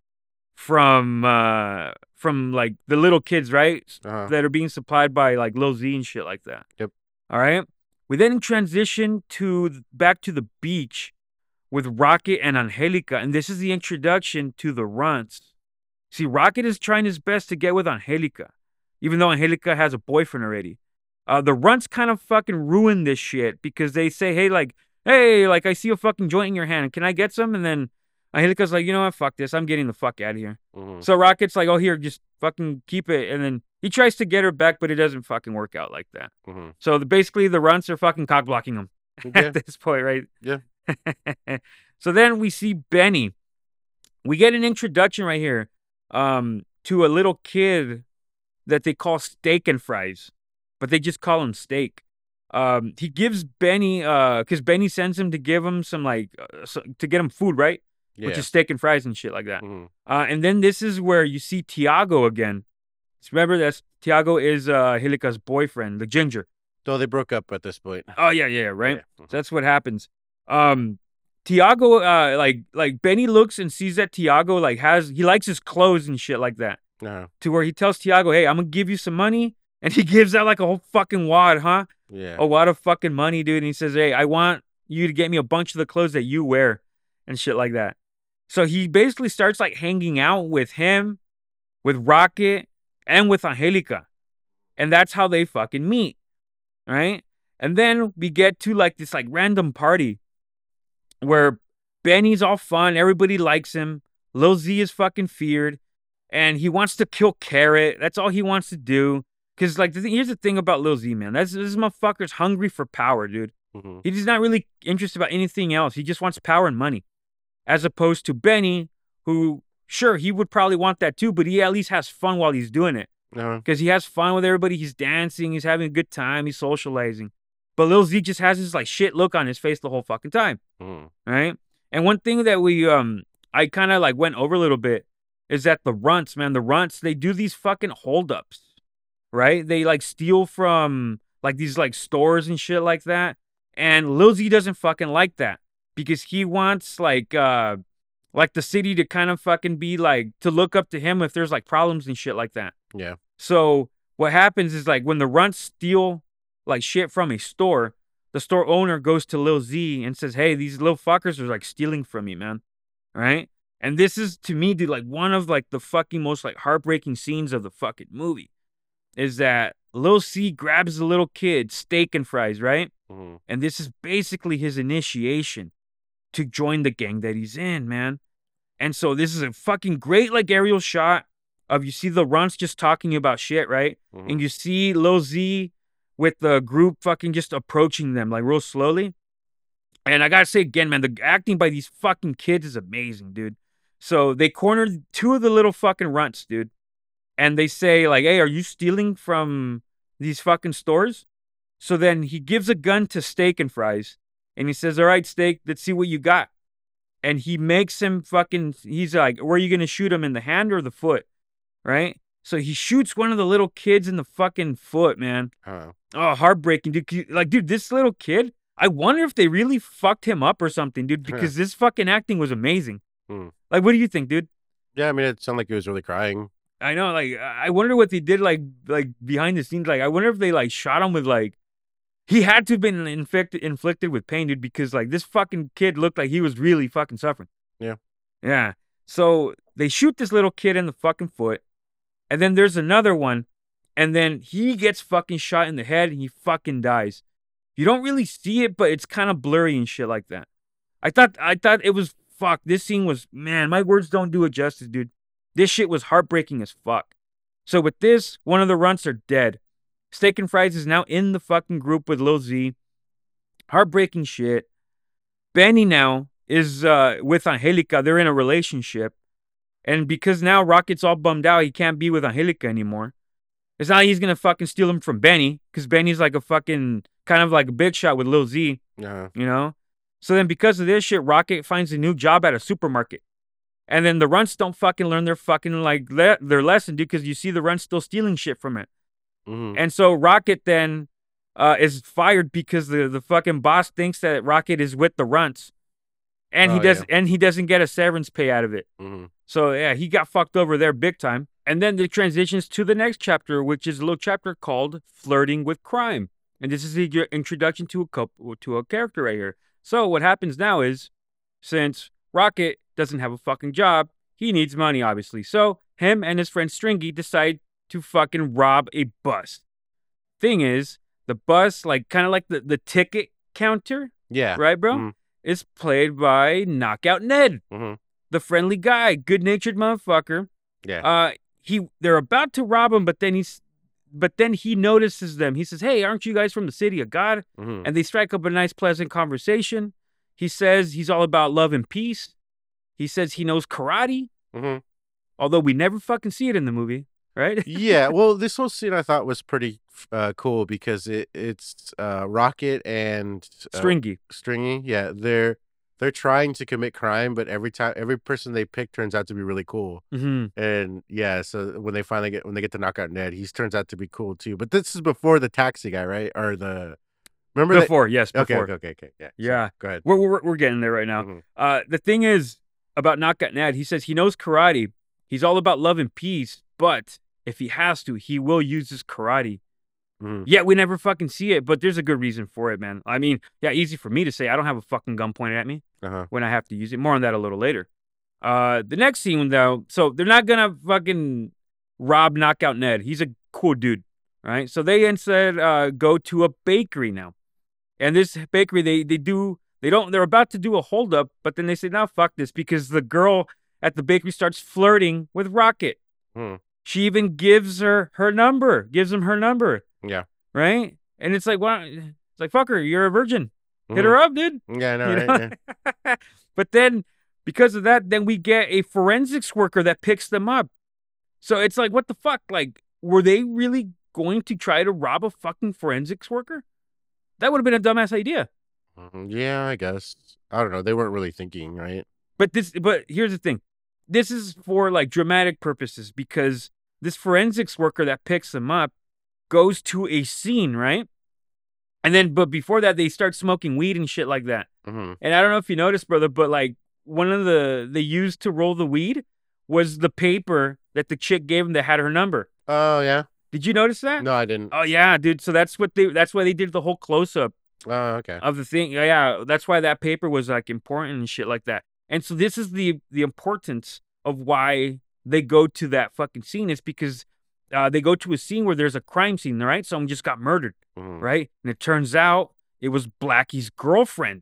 from uh from like the little kids, right? Uh-huh. That are being supplied by like Lil Z and shit like that. Yep. All right. We then transition to back to the beach with Rocket and Angelica, and this is the introduction to the runts. See, Rocket is trying his best to get with Angelica, even though Angelica has a boyfriend already. Uh, the runts kind of fucking ruin this shit because they say, hey, like, hey, like, I see a fucking joint in your hand. Can I get some? And then Angelica's like, you know what? Fuck this. I'm getting the fuck out of here. Mhm. So Rocket's like, oh, here, just fucking keep it. And then he tries to get her back, but it doesn't fucking work out like that. Mhm. So the, basically, the runts are fucking cock blocking him Yeah. at this point, right? Yeah. so then we see Benny. We get an introduction right here um, to a little kid that they call Steak and Fries, but they just call him Steak. Um, he gives Benny, because Benny sends him to give him some like uh, so, to get him food, right? Yeah. Which is steak and fries and shit like that. Mhm. Uh, and then this is where you see Tiago again. Just remember that Tiago is uh, Helica's boyfriend, the ginger. Though they broke up at this point. Oh yeah, yeah, right. Yeah. So that's what happens. Um, Tiago, uh, like like Benny looks and sees that Tiago like has he likes his clothes and shit like that. Uh-huh. To where he tells Tiago, "Hey, I'm gonna give you some money," and he gives out like a whole fucking wad, huh? Yeah. A wad of fucking money, dude. And he says, "Hey, I want you to get me a bunch of the clothes that you wear and shit like that." So he basically starts like hanging out with him, with Rocket, and with Angelica, and that's how they fucking meet, right? And then we get to like this like random party where Benny's all fun, everybody likes him. Lil Z is fucking feared, and he wants to kill Carrot. That's all he wants to do. Cause like the thing, here's the thing about Lil Z, man. That's this motherfucker's hungry for power, dude. Mhm. He's not really interested about anything else. He just wants power and money, as opposed to Benny, who sure he would probably want that too, but he at least has fun while he's doing it because he has fun with everybody. He's dancing, he's having a good time, he's socializing. But Lil Z just has this like shit look on his face the whole fucking time, mhm. right? And one thing that we um I kind of like went over a little bit is that the runts, man, the runts they do these fucking holdups, right? They like steal from like these like stores and shit like that. And Lil Z doesn't fucking like that because he wants like uh like the city to kind of fucking be like to look up to him if there's like problems and shit like that. Yeah. So what happens is like when the runts steal like shit from a store, the store owner goes to Lil Z and says, "Hey, these little fuckers are like stealing from me, man." Right? And this is to me, dude, like one of like the fucking most like heartbreaking scenes of the fucking movie, is that Lil Z grabs the little kid steak and fries, right? Mhm. And this is basically his initiation to join the gang that he's in, man. And so this is a fucking great like aerial shot of you see the runts just talking about shit, right? Mhm. And you see Lil Z with the group fucking just approaching them like real slowly. And I gotta say again, man, the acting by these fucking kids is amazing, dude. So they cornered two of the little fucking runts, dude. And they say, like, hey, are you stealing from these fucking stores? So then he gives a gun to Steak and Fries. And he says, All right, Steak, let's see what you got. And he makes him fucking he's like, Where are you gonna shoot him in the hand or the foot? Right? So he shoots one of the little kids in the fucking foot, man. Uh, Oh, heartbreaking, dude. Like, dude, this little kid, I wonder if they really fucked him up or something, dude, because this fucking acting was amazing. Hmm. Like, what do you think, dude? yeah, I mean, it sounded like he was really crying. I know, like, I wonder what they did, like, like behind the scenes. Like, I wonder if they like shot him with like, he had to have been infected, inflicted with pain, dude, because like this fucking kid looked like he was really fucking suffering. Yeah. Yeah. So they shoot this little kid in the fucking foot, and then there's another one, and then he gets fucking shot in the head and he fucking dies. You don't really see it, but it's kind of blurry and shit like that. I thought I thought it was fuck. This scene was man, my words don't do it justice, dude. This shit was heartbreaking as fuck. So with this, one of the runts are dead. Steak and Fries is now in the fucking group with Lil Z. Heartbreaking shit. Benny now is uh, with Angelica. They're in a relationship. And because now Rocket's all bummed out, he can't be with Angelica anymore. It's not like he's gonna fucking steal him from Benny, because Benny's like a fucking kind of like a big shot with Lil Z, Uh, you know? So then because of this shit, Rocket finds a new job at a supermarket. And then the runts don't fucking learn their fucking like le- their lesson, dude, because you see the runts still stealing shit from it. mhm. And so Rocket then uh, is fired because the, the fucking boss thinks that Rocket is with the runts. And he Oh, does yeah. and he doesn't get a severance pay out of it. Mhm. So yeah, he got fucked over there big time. And then it transitions to the next chapter, which is a little chapter called "Flirting with Crime," and this is the your introduction to a couple to a character right here. So what happens now is, since Rocket doesn't have a fucking job, he needs money, obviously. So him and his friend Stringy decide to fucking rob a bus. Thing is, the bus, like kind of like the, the ticket counter, Yeah. right, bro, Mhm. is played by Knockout Ned Mhm. the friendly guy, good natured motherfucker. Yeah. Uh, he they're about to rob him, but then he's but then he notices them. He says, "Hey, aren't you guys from the city of God?" Mhm. And they strike up a nice, pleasant conversation. He says he's all about love and peace. He says he knows karate, Mhm. although we never fucking see it in the movie, right? yeah. Well, this whole scene I thought was pretty uh, cool because it it's uh, Rocket and uh, Stringy. Stringy. Yeah, they're they're trying to commit crime, but every time every person they pick turns out to be really cool. hmm And yeah, so when they finally get when they get to Knockout Ned, he turns out to be cool too. But this is before the taxi guy, right? Or the remember that- Before, yes, before. Okay, okay, okay. Yeah. Yeah. go ahead. We're, we're we're getting there right now. Mhm. Uh, the thing is about Knockout Ned, he says he knows karate. He's all about love and peace, but if he has to, he will use his karate. Mhm. Yet we never fucking see it, but there's a good reason for it, man. I mean, yeah, easy for me to say. I don't have a fucking gun pointed at me Uh-huh. when I have to use it. More on that a little later. Uh, the next scene though, so they're not gonna fucking rob Knockout Ned. He's a cool dude, right? So they instead uh, go to a bakery now, and this bakery they they do they don't they're about to do a holdup, but then they say, "Now fuck this," because the girl at the bakery starts flirting with Rocket. Hmm. She even gives her her number, gives him her number Yeah. right? And it's like, well, it's like, fuck her. you're a virgin. Hit her up, dude. Yeah, I know, You right? know? Yeah. but then because of that, then we get a forensics worker that picks them up. So it's like, what the fuck? Like, were they really going to try to rob a fucking forensics worker? That would have been a dumbass idea. Mhm. Yeah, I guess. I don't know. They weren't really thinking, right? But this, but here's the thing. This is for like dramatic purposes because this forensics worker that picks them up goes to a scene, right? And then, but before that, they start smoking weed and shit like that. hmm And I don't know if you noticed, brother, but like one of the they used to roll the weed was the paper that the chick gave him that had her number. Oh, yeah. Did you notice that? No, I didn't. Oh yeah, dude. So that's what they that's why they did the whole close up Oh, okay. of the thing. Yeah, yeah, that's why that paper was like important and shit like that. And so this is the the importance of why they go to that fucking scene is because uh, they go to a scene where there's a crime scene, right? Someone just got murdered, Mhm. right? And it turns out it was Blackie's girlfriend.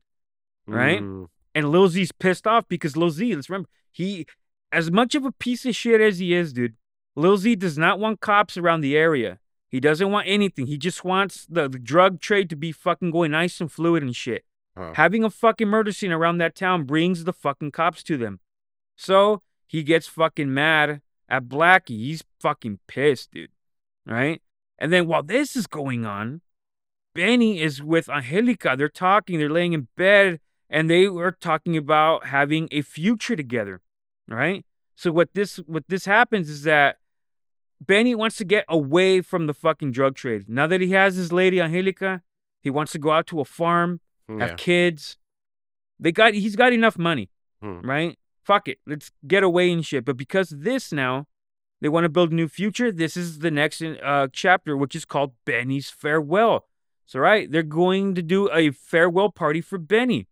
right? Mm, And Lil Z's pissed off because Lil Z, let's remember, he, as much of a piece of shit as he is, dude, Lil Z does not want cops around the area. He doesn't want anything. He just wants the, the drug trade to be fucking going nice and fluid and shit. Huh. Having a fucking murder scene around that town brings the fucking cops to them. So he gets fucking mad at Blackie. He's fucking pissed, dude. Right? And then while this is going on, Benny is with Angelica. They're talking, they're laying in bed, and they were talking about having a future together. Right? So what this what this happens is that Benny wants to get away from the fucking drug trade. Now that he has his lady Angelica, he wants to go out to a farm, have kids. They got he's got enough money, Hmm. right? Fuck it, let's get away and shit. But because this now, they want to build a new future. This is the next uh, chapter, which is called Benny's farewell. So right, they're going to do a farewell party for Benny,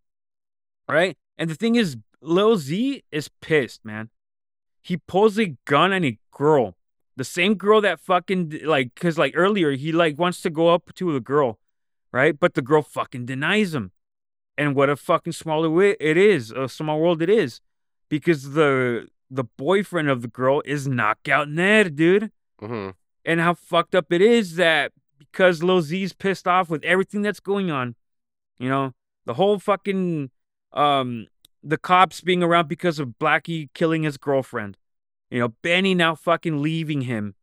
right? And the thing is, Lil Z is pissed, man. He pulls a gun on a girl, the same girl that fucking like, cause like earlier he like wants to go up to the girl, right? But the girl fucking denies him. And what a fucking small wi- it is, a small world it is, because the the boyfriend of the girl is Knockout Ned, dude. Mhm. And how fucked up it is that because Lil Z's pissed off with everything that's going on, you know, the whole fucking um the cops being around because of Blackie killing his girlfriend. You know, Benny now fucking leaving him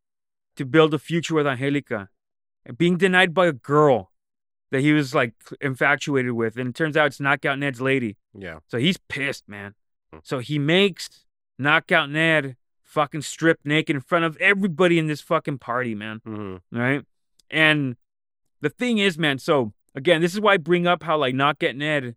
to build a future with Angelica and being denied by a girl that he was like infatuated with. And it turns out it's Knockout Ned's lady. Yeah. So he's pissed, man. Hmm. So he makes Knockout Ned fucking strip naked in front of everybody in this fucking party, man. Mhm. Right? And the thing is, man, so again, this is why I bring up how like Knockout Ned,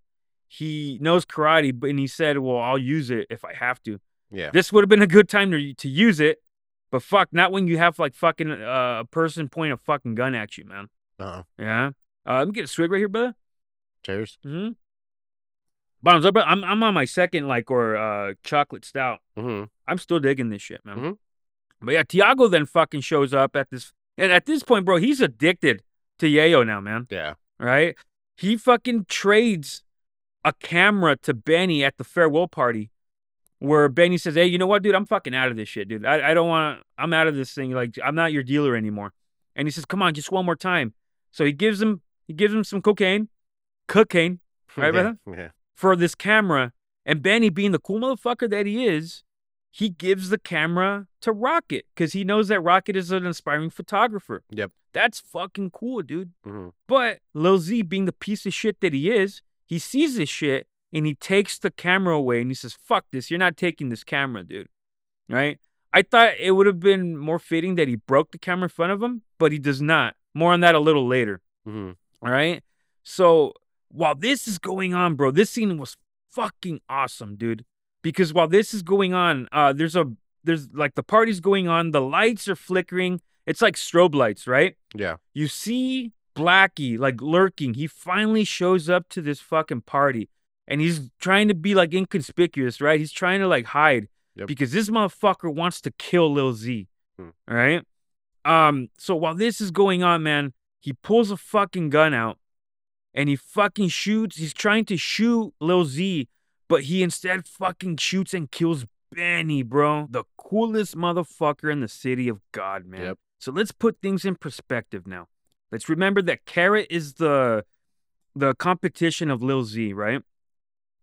he knows karate, but and he said, Well, I'll use it if I have to. Yeah. This would have been a good time to to use it, but fuck, not when you have like fucking uh, a person point a fucking gun at you, man. Uh-huh. Yeah. Uh, let me get a swig right here, brother. Cheers. Mm-hmm. Bottoms up. I'm I'm on my second like or uh chocolate stout. hmm I'm still digging this shit, man. Mhm. But yeah, Tiago then fucking shows up at this, and at this point, bro, he's addicted to Yayo now, man. Yeah. Right? He fucking trades a camera to Benny at the farewell party, where Benny says, "Hey, you know what, dude? I'm fucking out of this shit, dude. I, I don't want. I'm out of this thing. Like, I'm not your dealer anymore." And he says, "Come on, just one more time." So he gives him he gives him some cocaine, cocaine Right, yeah. brother? Yeah. for this camera. And Benny, being the cool motherfucker that he is, he gives the camera to Rocket because he knows that Rocket is an inspiring photographer. Yep. That's fucking cool, dude. hmm But Lil Z, being the piece of shit that he is, he sees this shit and he takes the camera away and he says, fuck this. You're not taking this camera, dude. Right? I thought it would have been more fitting that he broke the camera in front of him, but he does not. More on that a little later. hmm All right. So while this is going on, bro, this scene was fucking awesome, dude. Because while this is going on, uh, there's a there's like the party's going on, the lights are flickering. It's like strobe lights, right? Yeah. You see Blackie like lurking. He finally shows up to this fucking party and he's trying to be like inconspicuous, right? He's trying to like hide Yep. because this motherfucker wants to kill Lil Z. Hmm. All right. Um, so while this is going on, man, he pulls a fucking gun out and he fucking shoots. He's trying to shoot Lil Z, but he instead fucking shoots and kills Benny, bro. The coolest motherfucker in the city of God, man. Yep. So let's put things in perspective now. Let's remember that Carrot is the the competition of Lil Z, right?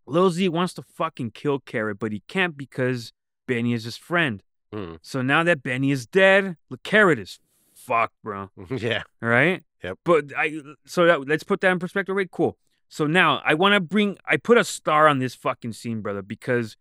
Lil Z wants to fucking kill Carrot, but he can't because Benny is his friend. Mm. So now that Benny is dead, the Carrot is fucked, bro. yeah. All right. Yep. But I so that let's put that in perspective. Right. Cool. So now I want to bring. I put a star on this fucking scene, brother, because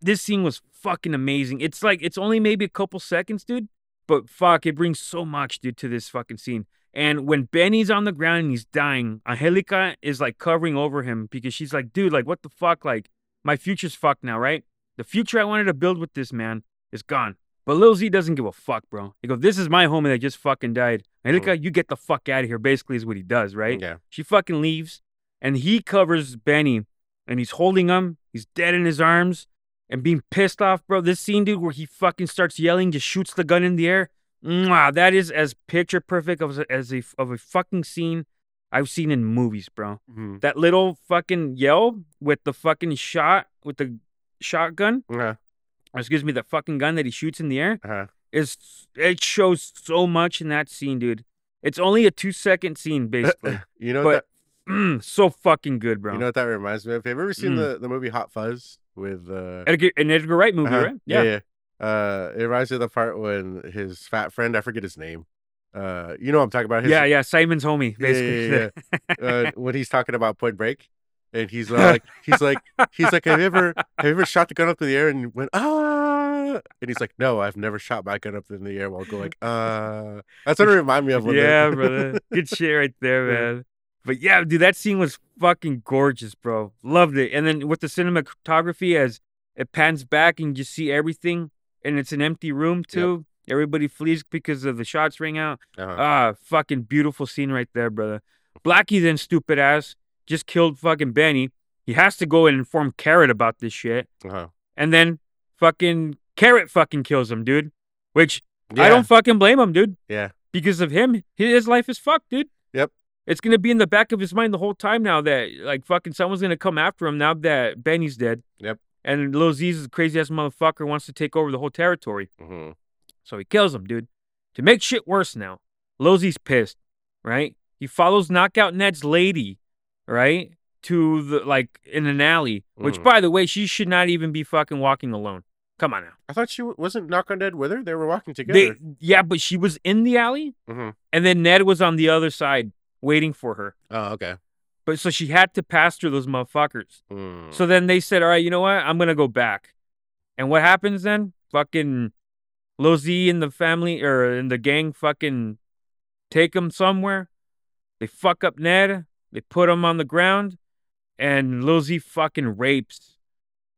this scene was fucking amazing. It's like it's only maybe a couple seconds, dude, but fuck, it brings so much, dude, to this fucking scene. And when Benny's on the ground and he's dying, Angelica is like covering over him because she's like, dude, like what the fuck? Like my future's fucked now, right? The future I wanted to build with this man is gone. But Lil Z doesn't give a fuck, bro. He goes, This is my homie that just fucking died. Angelica, mm. you get the fuck out of here, basically, is what he does, right? Yeah. She fucking leaves and he covers Benny and he's holding him. He's dead in his arms and being pissed off, bro. This scene, dude, where he fucking starts yelling, just shoots the gun in the air. Mwah, that is as picture perfect of a, as a of a fucking scene I've seen in movies, bro. Mhm. That little fucking yell with the fucking shot with the shotgun, Uh, or excuse me, the fucking gun that he shoots in the air uh, is it shows so much in that scene, dude. It's only a two second scene, basically, you know but that mm, so fucking good, bro. you know what that reminds me of? Have you ever seen Mm. the, the movie Hot Fuzz with uh Edgar, an Edgar Wright movie, uh-huh, right? yeah. yeah. Uh it reminds me of the part when his fat friend, I forget his name. Uh you know what I'm talking about his yeah, yeah. Simon's homie, Yeah, basically. yeah, uh, when he's talking about Point Break, and he's like, he's like, he's like, have you ever, have you ever shot the gun up in the air and went ah? And he's like, no, I've never shot my gun up in the air while going uh. That's what it reminded me of. yeah, brother. Good shit right there, Yeah. man. But yeah, dude, that scene was fucking gorgeous, bro. Loved it. And then with the cinematography, as it pans back and you see everything, and it's an empty room too. Everybody flees because of the shots ring out. Uh-huh. Ah, fucking beautiful scene right there, brother. Blackie then stupid ass just killed fucking Benny. He has to go and inform Carrot about this shit, uh-huh. and then fucking Carrot fucking kills him, dude. Which Yeah, I don't fucking blame him, dude Yeah. because of him, his life is fucked, dude. Yep. It's gonna be in the back of his mind the whole time now that like fucking someone's gonna come after him now that Benny's dead. Yep. And Lil Z's crazy ass motherfucker wants to take over the whole territory. hmm So he kills him, dude. To make shit worse now, Lil Z's pissed, right? He follows Knockout Ned's lady, right? To the like in an alley, which Mhm. by the way, she should not even be fucking walking alone. Come on now. I thought she w- wasn't Knockout Ned with her. They were walking together. They, yeah, but she was in the alley, Mhm. and then Ned was on the other side waiting for her. Oh, okay. But so she had to pass through those motherfuckers. Mm. So then they said, "All right, you know what? I'm gonna go back." And what happens then? Fucking Lil Z and the family or in the gang fucking take him somewhere. They fuck up Ned. They put him on the ground, and Lil Z fucking rapes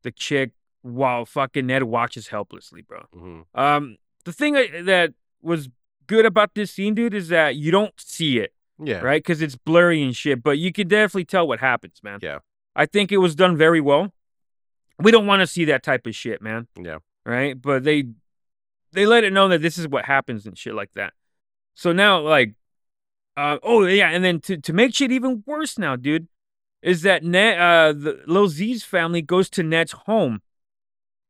the chick while fucking Ned watches helplessly, bro. Mhm. Um, the thing that was good about this scene, dude, is that you don't see it Yeah. right? Because it's blurry and shit, but you can definitely tell what happens, man. Yeah. I think it was done very well. We don't want to see that type of shit, man. Yeah. Right? But they they let it know that this is what happens and shit like that. So now, like, uh, oh yeah, and then to to make shit even worse now, dude, is that Ned, uh, the Lil Z's family goes to Ned's home.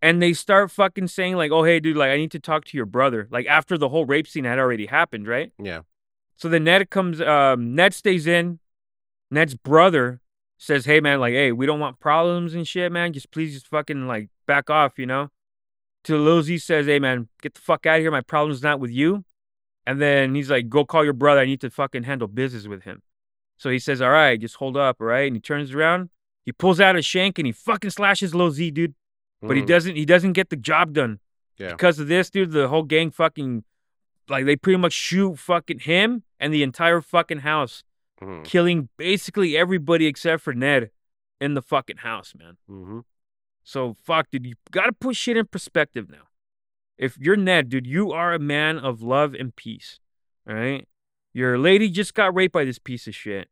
And they start fucking saying like, "Oh hey, dude, like I need to talk to your brother." Like after the whole rape scene had already happened, right? Yeah. So then Ned comes, um, Ned stays in. Ned's brother says, Hey, man, like, hey, we don't want problems and shit, man. Just please just fucking like back off, you know? To Lil Z says, Hey, man, get the fuck out of here. My problem's not with you. And then he's like, Go call your brother. I need to fucking handle business with him. So he says, All right, just hold up, all right? And he turns around. He pulls out a shank and he fucking slashes Lil Z, dude. But he Mhm. doesn't he doesn't get the job done. Yeah. Because of this, dude, the whole gang fucking like they pretty much shoot fucking him and the entire fucking house, Mhm. killing basically everybody except for Ned in the fucking house, man. Mhm. So fuck, dude, you gotta put shit in perspective now. If you're Ned, dude, you are a man of love and peace. All right? Your lady just got raped by this piece of shit.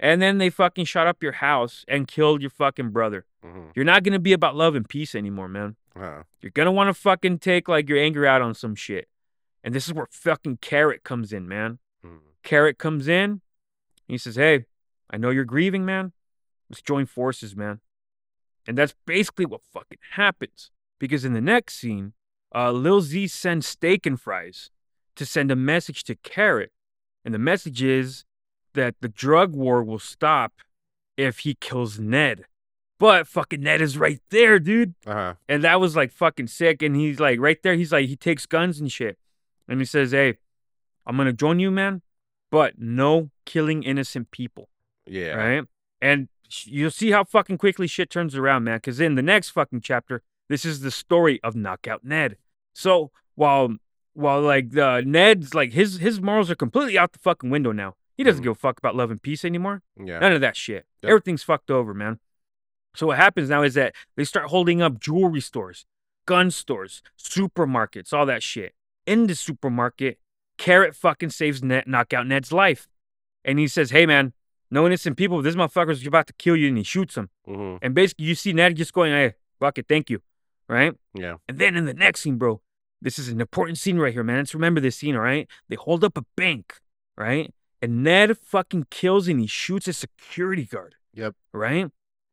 And then they fucking shot up your house and killed your fucking brother. Mhm. You're not gonna be about love and peace anymore, man. Uh-huh. You're gonna want to fucking take like your anger out on some shit. And this is where fucking Carrot comes in, man. Mhm. Carrot comes in and he says, Hey, I know you're grieving, man. Let's join forces, man. And that's basically what fucking happens. Because in the next scene, uh, Lil Z sends steak and fries to send a message to Carrot. And the message is that the drug war will stop if he kills Ned. But fucking Ned is right there, dude. Uh huh. And that was like fucking sick. And he's like right there, he's like, he takes guns and shit. And he says, Hey, I'm gonna join you, man, but no killing innocent people. Yeah. Right? And you'll see how fucking quickly shit turns around, man. Cause in the next fucking chapter, this is the story of Knockout Ned. So while while like the Ned's like his his morals are completely out the fucking window now. He doesn't Mhm. give a fuck about love and peace anymore. Yeah. None of that shit. Yep. Everything's fucked over, man. So what happens now is that they start holding up jewelry stores, gun stores, supermarkets, all that shit. In the supermarket, Carrot fucking saves Ned, knockout Ned's life. And he says, Hey man, no innocent people, this motherfucker's about to kill you, and he shoots him. hmm And basically you see Ned just going, Hey, fuck it, thank you. Right? Yeah. And then in the next scene, bro, this is an important scene right here, man. Let's remember this scene, all right? They hold up a bank, right? And Ned fucking kills and he shoots a security guard. Yep. Right?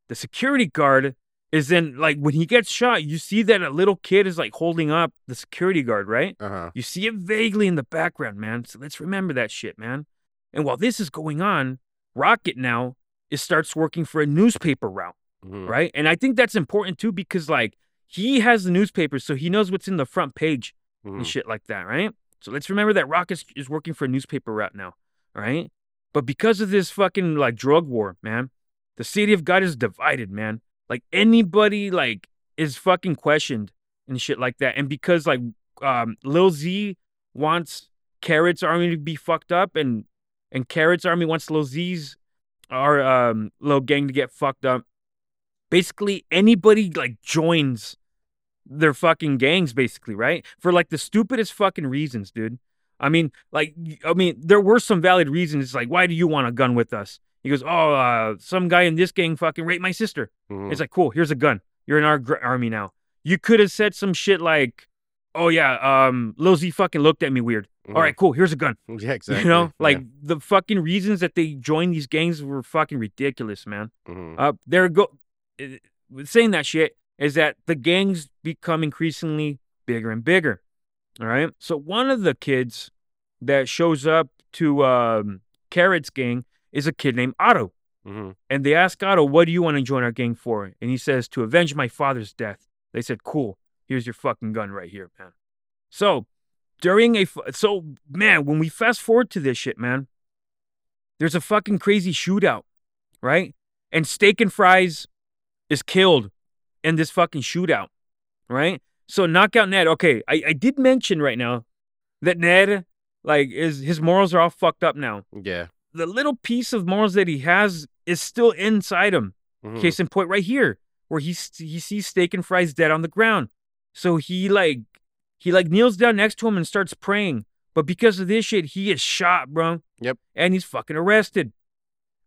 The security guard is then like when he gets shot, you see that a little kid is like holding up the security guard, right? Uh huh. You see it vaguely in the background, man. So let's remember that shit, man. And while this is going on, Rocket now is starts working for a newspaper route hmm right? And I think that's important too because like he has the newspaper, so he knows what's in the front page hmm and shit like that, right? So let's remember that Rocket is working for a newspaper route now, right? But because of this fucking like drug war, man, the city of God is divided, man. Like anybody like is fucking questioned and shit like that. And because like um Lil Z wants Carrot's army to be fucked up and and Carrot's army wants Lil Z's our um little gang to get fucked up. Basically anybody like joins their fucking gangs basically, right? For like the stupidest fucking reasons, dude. I mean, like, I mean, there were some valid reasons. Like, why do you want a gun with us? He goes, oh, uh, some guy in this gang fucking raped my sister. hmm It's like, cool, here's a gun. You're in our gr- army now. You could have said some shit like, oh yeah, um, Lil Z fucking looked at me weird. All right, cool, here's a gun. Yeah. Exactly. You know, Yeah. like the fucking reasons that they joined these gangs were fucking ridiculous, man. Mhm. Uh, there go. uh, Saying that shit is that the gangs become increasingly bigger and bigger. All right. So one of the kids that shows up to um, Carrot's gang is a kid named Otto, Mhm. and they ask Otto, "What do you want to join our gang for?" And he says, "To avenge my father's death." They said, "Cool. Here's your fucking gun right here, man." So during a. so man, when we fast forward to this shit, man, there's a fucking crazy shootout, right? And Steak and Fries is killed in this fucking shootout, right? So knockout Ned. Okay, I, I did mention right now that Ned, like, is his morals are all fucked up now. Yeah. The little piece of morals that he has is still inside him. Mhm. Case in point, right here, where he he sees Steak and Fries dead on the ground. So he like he like kneels down next to him and starts praying. But because of this shit, he is shot, bro. Yep. And he's fucking arrested,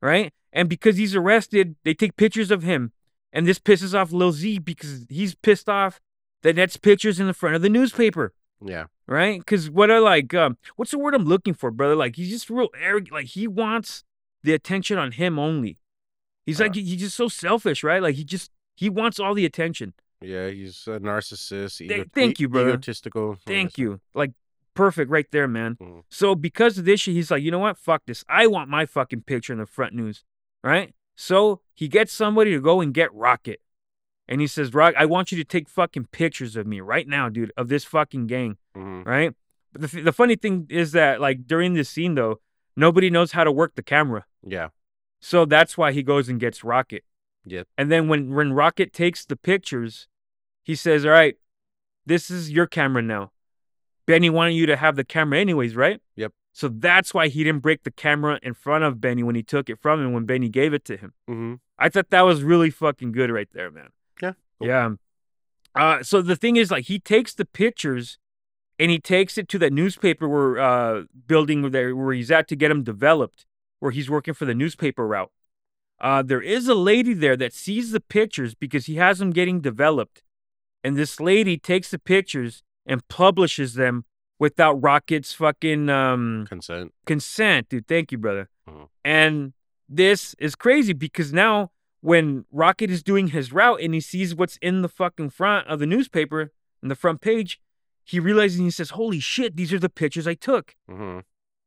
right? And because he's arrested, they take pictures of him, and this pisses off Lil Z because he's pissed off that that's pictures in the front of the newspaper Yeah. Right? Because what I like, um, what's the word I'm looking for, brother? Like he's just real arrogant. Like he wants the attention on him only. He's like Uh. he's just so selfish, right? Like he just he wants all the attention. Yeah. He's a narcissist. Th- ego- thank you, brother. Egotistical. Thank you. Like perfect right there, man. Mhm. So because of this shit, he's like, you know what? Fuck this. I want my fucking picture in the front news, right? So he gets somebody to go and get Rocket. And he says, Rock, I want you to take fucking pictures of me right now, dude, of this fucking gang. Mhm. right? But the, th- the funny thing is that like during this scene though, nobody knows how to work the camera. Yeah. So that's why he goes and gets Rocket. Yep. And then when when Rocket takes the pictures, he says, "All right, this is your camera now." Benny wanted you to have the camera anyways, right? Yep. So that's why he didn't break the camera in front of Benny when he took it from him when Benny gave it to him. hmm I thought that was really fucking good right there, man. Yeah, cool. Yeah. Uh, so the thing is, like, he takes the pictures and he takes it to that newspaper where uh building there where he's at to get them developed, where he's working for the newspaper route. Uh, there is a lady there that sees the pictures because he has them getting developed, and this lady takes the pictures and publishes them without Rocket's fucking um Consent. consent, dude. Thank you, brother. Mhm. And this is crazy because now when Rocket is doing his route and he sees what's in the fucking front of the newspaper in the front page, he realizes and he says, "Holy shit, these are the pictures I took." hmm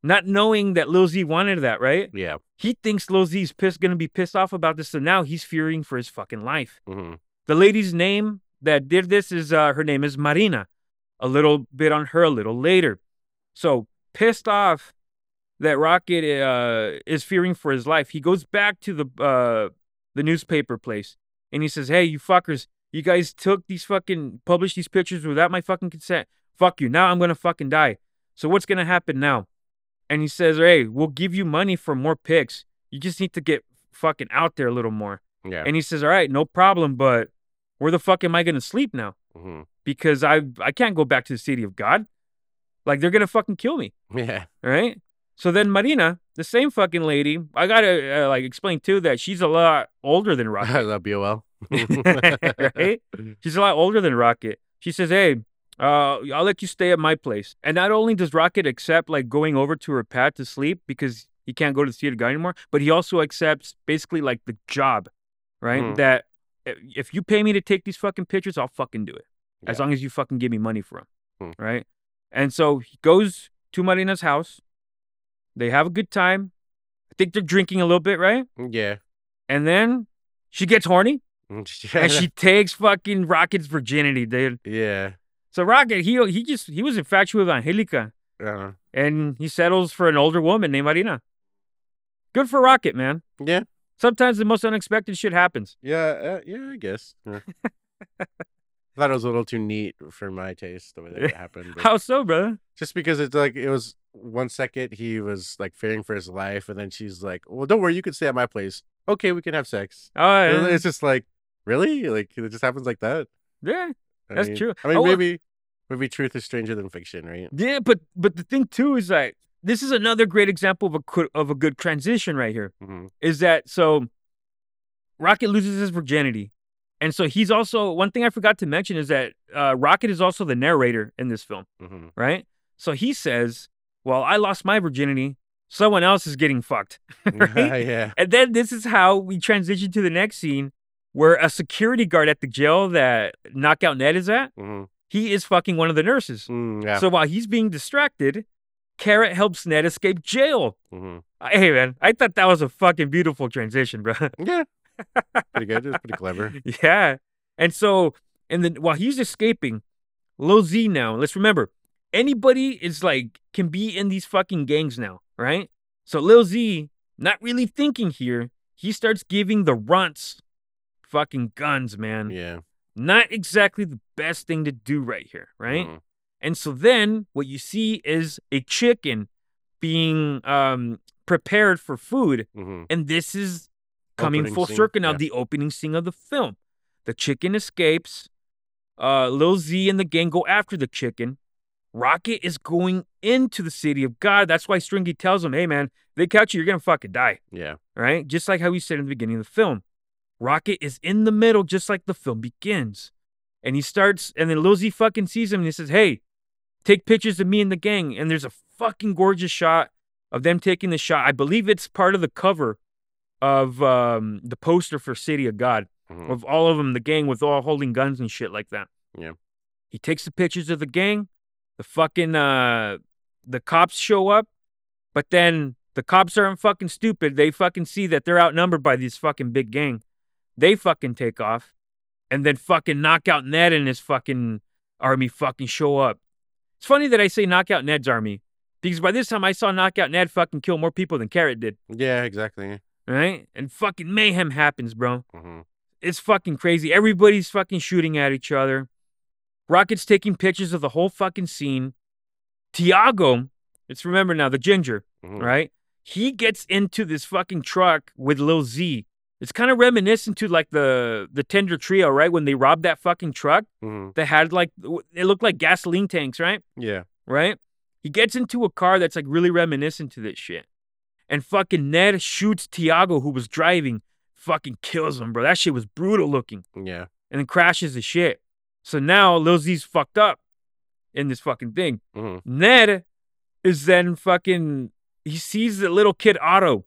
not knowing that Lil Z wanted that, right? Yeah. He thinks Lil Z's pissed gonna be pissed off about this, so now he's fearing for his fucking life. hmm The lady's name that did this is uh, her name is Marina. A little bit on her a little later. So pissed off that Rocket uh, is fearing for his life, he goes back to the uh, the newspaper place and he says, "Hey, you fuckers, you guys took these fucking published these pictures without my fucking consent. Fuck you. Now I'm gonna fucking die. So what's gonna happen now?" And he says, "Hey, we'll give you money for more pics. You just need to get fucking out there a little more." Yeah. And he says, "All right, no problem, but where the fuck am I gonna sleep now? hmm Because I I can't go back to the city of God. Like they're gonna fucking kill me, Yeah. all right?" So then Marina, the same fucking lady, I gotta uh, like explain too that she's a lot older than Rocket, That'd be well. right? She's a lot older than Rocket. She says, "Hey, uh, I'll let you stay at my place." And not only does Rocket accept like going over to her pad to sleep because he can't go to the city of God anymore, but he also accepts basically like the job, right? Hmm. That if you pay me to take these fucking pictures, I'll fucking do it. As long as you fucking give me money for them, Hmm. right? And so he goes to Marina's house. They have a good time. I think they're drinking a little bit, right? Yeah. And then she gets horny and she takes fucking Rocket's virginity, dude. yeah. So Rocket, he he just he was infatuated with Angelica, Uh, and he settles for an older woman named Marina. Good for Rocket, man. yeah. Sometimes the most unexpected shit happens. Yeah. Uh, yeah. I guess. Yeah. I thought it was a little too neat for my taste the way that it happened. How so, brother? just because it's like it was one second he was like fearing for his life, and then she's like, "Well, don't worry, you can stay at my place. Okay, we can have sex." Oh, yeah. It's just like, really, like it just happens like that. yeah. I That's mean- true. I mean, Oh, maybe maybe truth is stranger than fiction, right? Yeah, but but the thing too is like this is another great example of a of a good transition right here. hmm Is that so? Rocket loses his virginity, and so he's also one thing I forgot to mention is that uh, Rocket is also the narrator in this film, hmm right? So he says, "Well, I lost my virginity. Someone else is getting fucked." right? yeah. And then this is how we transition to the next scene, where a security guard at the jail that Knockout Ned is at, hmm he is fucking one of the nurses. Mm, yeah. So while he's being distracted, Carrot helps Ned escape jail. hmm Hey man, I thought that was a fucking beautiful transition, bro. Yeah. pretty good. It was pretty clever. yeah. And so, and then while he's escaping, Lil Z now, let's remember, anybody is like can be in these fucking gangs now, right? So Lil Z, not really thinking here, he starts giving the runts fucking guns, man. Yeah. Not exactly the best thing to do right here, right? Mhm. And so then what you see is a chicken being um, prepared for food. Mhm. And this is coming Opening full scene, circle now, yeah. the opening scene of the film. The chicken escapes. Uh, Lil Z and the gang go after the chicken. Rocket is going into the city of God. That's why Stringy tells him, hey, man, they catch you, you're going to fucking die. Yeah. Right? Just like how he said in the beginning of the film. Rocket is in the middle, just like the film begins. And he starts, and then Lil Z fucking sees him and he says, Hey, take pictures of me and the gang. And there's a fucking gorgeous shot of them taking the shot. I believe it's part of the cover of um, the poster for City of God, Mhm. of all of them, the gang with all holding guns and shit like that. Yeah. He takes the pictures of the gang. The fucking uh, the cops show up, but then the cops aren't fucking stupid. They fucking see that they're outnumbered by this fucking big gang. They fucking take off, and then fucking Knockout Ned and his fucking army fucking show up. It's funny that I say Knockout Ned's army because by this time I saw Knockout Ned fucking kill more people than Carrot did, Yeah. Exactly. right? And fucking mayhem happens, bro. hmm It's fucking crazy. Everybody's fucking shooting at each other. Rocket's taking pictures of the whole fucking scene. Tiago, let's remember now, the ginger, hmm right? He gets into this fucking truck with Lil Z. It's kind of reminiscent to like the the Tender Trio, right? When they robbed that fucking truck hmm that had like it looked like gasoline tanks, right? Yeah. Right? He gets into a car that's like really reminiscent to this shit. And fucking Ned shoots Tiago, who was driving, fucking kills him, bro. That shit was brutal looking Yeah. and then crashes the shit. So now Lil Z's fucked up in this fucking thing. hmm Ned is then fucking he sees the little kid Otto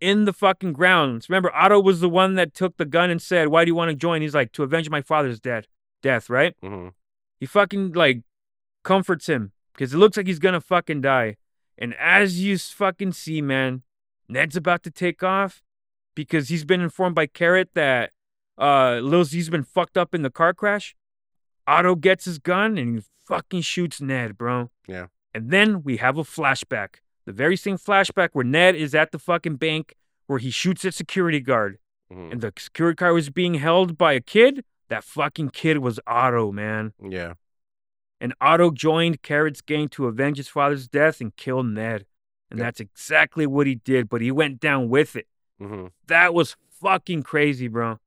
in the fucking grounds. Remember, Otto was the one that took the gun and said, Why do you want to join? He's like, To avenge my father's death death, right? hmm He fucking like comforts him because it looks like he's gonna fucking die. And as you fucking see, man, Ned's about to take off because he's been informed by Carrot that uh, Lil Z's been fucked up in the car crash. Otto gets his gun and he fucking shoots Ned, bro. Yeah. And then we have a flashback. The very same flashback where Ned is at the fucking bank where he shoots a security guard Mhm. and the security guard was being held by a kid. That fucking kid was Otto, man. Yeah. And Otto joined Carrot's gang to avenge his father's death and kill Ned. And Yep. that's exactly what he did, but he went down with it. hmm That was fucking crazy, bro.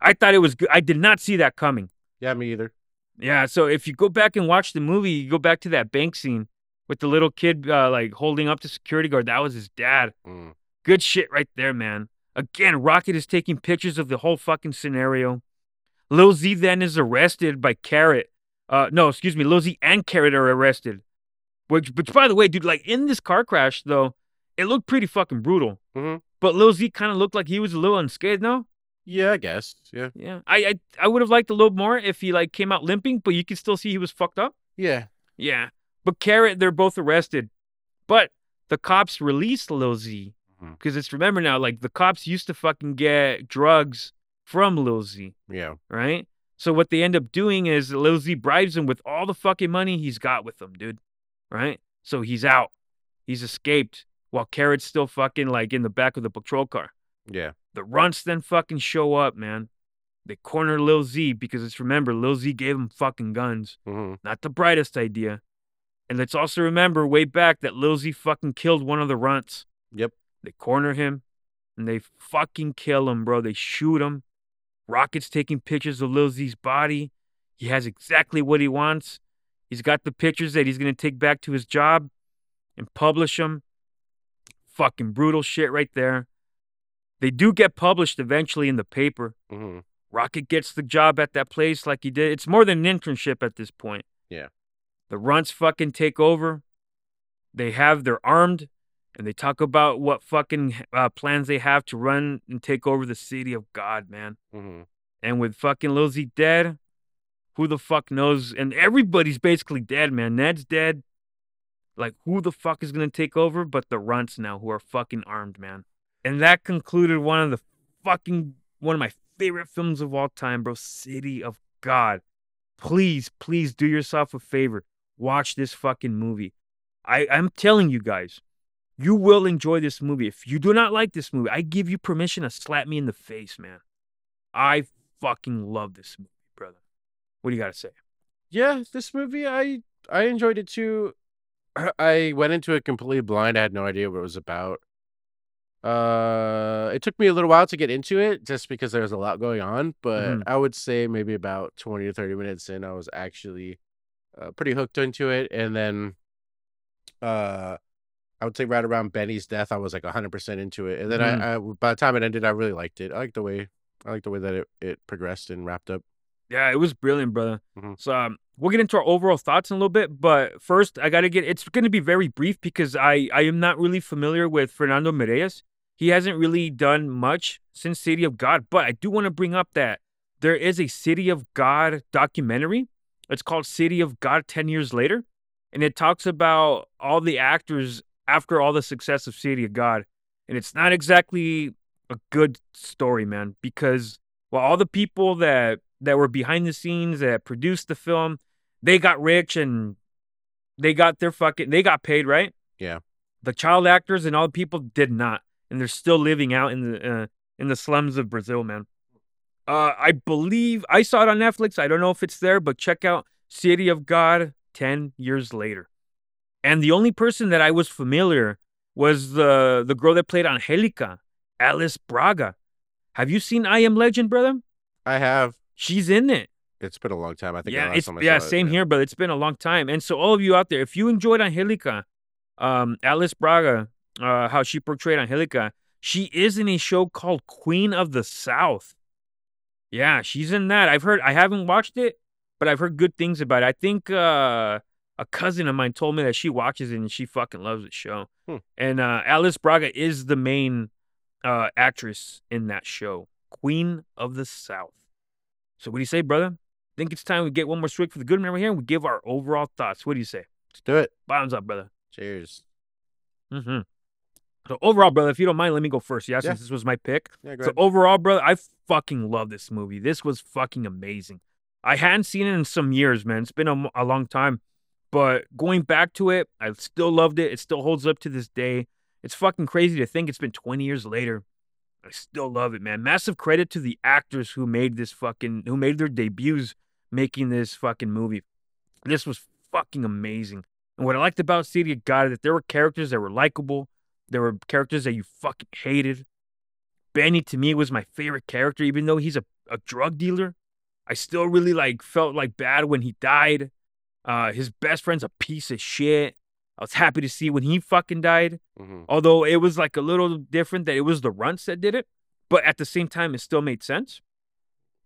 I thought it was good. I did not see that coming. Yeah, me either. Yeah, so if you go back and watch the movie, you go back to that bank scene with the little kid uh, like holding up the security guard. That was his dad. Mm. Good shit right there, man. Again, Rocket is taking pictures of the whole fucking scenario. Lil Z then is arrested by Carrot. Uh, no, excuse me, Lil Z and Carrot are arrested. Which, which, by the way, dude, like in this car crash though, it looked pretty fucking brutal. Mhm. But Lil Z kind of looked like he was a little unscathed. No, Yeah, I guess. Yeah. yeah, I, I, I would have liked a little more if he like came out limping, but you could still see he was fucked up. Yeah. Yeah. But Carrot, they're both arrested. But the cops released Lil Z. Mm-hmm. Because it's remember now, like the cops used to fucking get drugs from Lil Z, Yeah. right? So what they end up doing is Lil Z bribes him with all the fucking money he's got with him, dude. Right? So he's out. He's escaped while Carrot's still fucking like in the back of the patrol car. Yeah. The runts then fucking show up, man. They corner Lil Z because it's remember, Lil Z gave him fucking guns hmm not the brightest idea. And let's also remember way back that Lil Z fucking killed one of the runts. Yep. They corner him and they fucking kill him, bro. They shoot him. Rocket's taking pictures of Lil Z's body. He has exactly what he wants. He's got the pictures that he's going to take back to his job and publish them. Fucking brutal shit right there. They do get published eventually in the paper. hmm Rocket gets the job at that place like he did. It's more than an internship at this point. Yeah. The runts fucking take over. They have, they're armed, and they talk about what fucking uh, plans they have to run and take over the city of God, man. hmm And with fucking Lil Z dead, who the fuck knows? And everybody's basically dead, man. Ned's dead. Like, who the fuck is gonna take over? But the runts now, who are fucking armed, man. And that concluded one of the fucking one of my favorite films of all time, bro. City of God. Please, please do yourself a favor. Watch this fucking movie. I, I'm telling you guys, you will enjoy this movie. If you do not like this movie, I give you permission to slap me in the face, man. I fucking love this movie, brother. What do you got to say? Yeah, this movie I I enjoyed it too. I went into it completely blind. I had no idea what it was about. Uh, it took me a little while to get into it just because there was a lot going on, but Mhm. I would say maybe about 20 to 30 minutes in, I was actually uh, pretty hooked into it. And then, uh, I would say right around Benny's death, I was like 100% into it. And then Mhm. I, I, by the time it ended, I really liked it. I liked the way, I liked the way that it, it progressed and wrapped up. Yeah, it was brilliant, brother. Mhm. So um, we'll get into our overall thoughts in a little bit, but first I got to get. It's going to be very brief because I I am not really familiar with Fernando Meirelles. He hasn't really done much since City of God, but I do want to bring up that there is a City of God documentary. It's called City of God 10 years later, and it talks about all the actors after all the success of City of God. And it's not exactly a good story, man, because well, all the people that that were behind the scenes that produced the film, they got rich and they got their fucking they got paid, right? Yeah. The child actors and all the people did not, and they're still living out in the uh, in the slums of Brazil, man. Uh, I believe I saw it on Netflix. I don't know if it's there, but check out City of God 10 years later. And the only person that I was familiar was the the girl that played Angelica, Alice Braga. Have you seen I Am Legend, brother? I have. She's in it. It's been a long time. I think. Yeah, it's yeah, saw it, same here, but it's been a long time. And so all of you out there, if you enjoyed Angelica, um, Alice Braga, uh, how she portrayed Angelica, she is in a show called Queen of the South. Yeah, she's in that. I've heard I haven't watched it, but I've heard good things about it. I think uh a cousin of mine told me that she watches it and she fucking loves the show. Hmm. And uh Alice Braga is the main uh actress in that show, Queen of the South. So what do you say, brother? Think it's time we get one more swig for the good memory here and we give our overall thoughts. What do you say? Let's do it. Bottoms up, brother. Cheers. hmm So overall, brother, if you don't mind, let me go first. Yeah, Yeah. since this was my pick. Yeah, So ahead. overall, brother, I fucking love this movie. This was fucking amazing. I hadn't seen it in some years, man. It's been a, a long time, but going back to it, I still loved it. It still holds up to this day. It's fucking crazy to think it's been 20 years later. I still love it, man. Massive credit to the actors who made this fucking who made their debuts making this fucking movie. This was fucking amazing. And what I liked about City of God is that there were characters that were likable. There were characters that you fucking hated. Benny to me was my favorite character, even though he's a, a drug dealer. I still really like felt like bad when he died. Uh, his best friend's a piece of shit. I was happy to see when he fucking died. Mhm. Although it was like a little different that it was the runts that did it, but at the same time, it still made sense.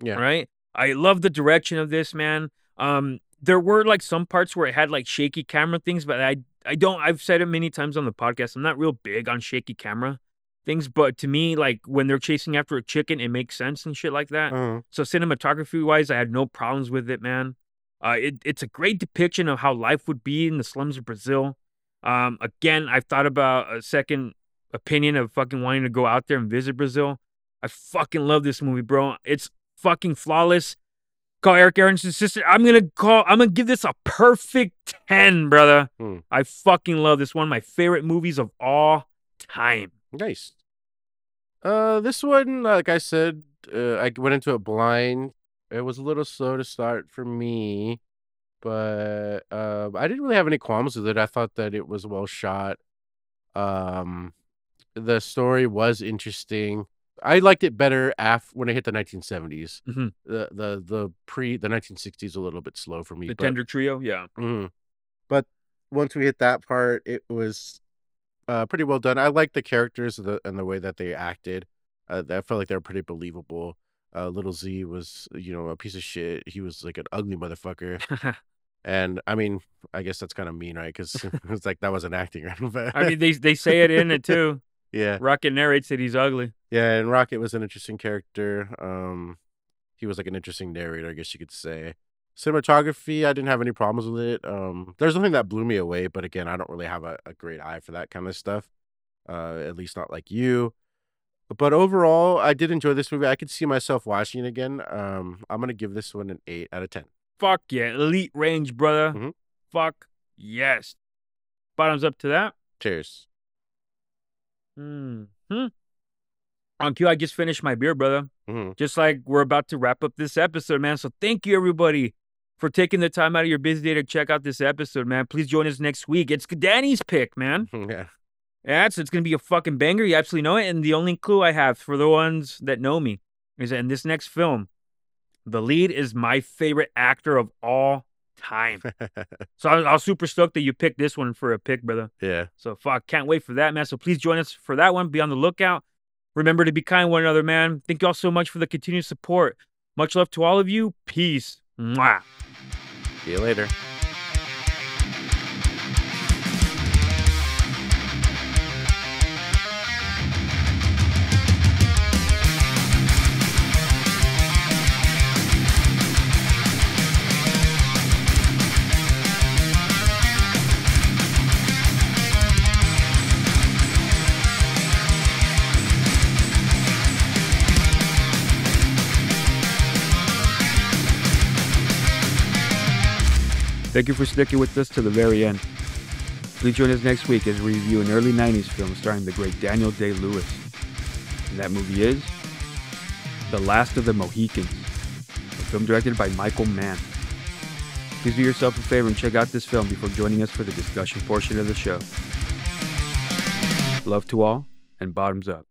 Yeah. Right. I love the direction of this man. Um, there were like some parts where it had like shaky camera things, but I I don't. I've said it many times on the podcast. I'm not real big on shaky camera things, but to me, like when they're chasing after a chicken, it makes sense and shit like that. Uh-huh. So cinematography wise, I had no problems with it, man. Uh, it, it's a great depiction of how life would be in the slums of Brazil. Um, again, I've thought about a second opinion of fucking wanting to go out there and visit Brazil. I fucking love this movie, bro. It's fucking flawless. Call Eric Aaronson's sister. I'm gonna call. I'm gonna give this a perfect ten, brother. Hmm. I fucking love this. One of my favorite movies of all time. Nice. Uh, this one, like I said, uh, I went into it blind. It was a little slow to start for me, but uh, I didn't really have any qualms with it. I thought that it was well shot. Um, the story was interesting. I liked it better af when it hit the 1970s. Mhm. The the the pre the 1960s a little bit slow for me. The but- Tender Trio, yeah. Mhm. But once we hit that part, it was uh, pretty well done. I liked the characters and the, and the way that they acted. Uh, I felt like they were pretty believable. Uh, Little Z was, you know, a piece of shit. He was like an ugly motherfucker. And I mean, I guess that's kind of mean, right? Because it's like that wasn't acting, right? I mean, they they say it in it too. Yeah, Rocket narrates that he's ugly. yeah. And Rocket was an interesting character. Um, he was like an interesting narrator, I guess you could say. Cinematography, I didn't have any problems with it. Um, there's nothing that blew me away, but again, I don't really have a, a great eye for that kind of stuff. Uh, at least not like you. But overall, I did enjoy this movie. I could see myself watching it again. Um, I'm gonna give this one an eight out of ten. Fuck yeah, elite range, brother. Mhm. Fuck yes. Bottoms up to that. Cheers. Hmm. On cue, I just finished my beer, brother. hmm Just like we're about to wrap up this episode, man. So thank you, everybody, for taking the time out of your busy day to check out this episode, man. Please join us next week. It's Danny's pick, man. Yeah. Yeah, so it's gonna be a fucking banger. You absolutely know it. And the only clue I have for the ones that know me is that in this next film, the lead is my favorite actor of all time. so I was, I was super stoked that you picked this one for a pick, brother. yeah. So fuck, can't wait for that, man. So please join us for that one. Be on the lookout. Remember to be kind to one another, man. Thank you all so much for the continued support. Much love to all of you. Peace. Mwah. See you later. Thank you for sticking with us to the very end. Please join us next week as we review an early 90s film starring the great Daniel Day Lewis. And that movie is The Last of the Mohicans, a film directed by Michael Mann. Please do yourself a favor and check out this film before joining us for the discussion portion of the show. Love to all, and bottoms up.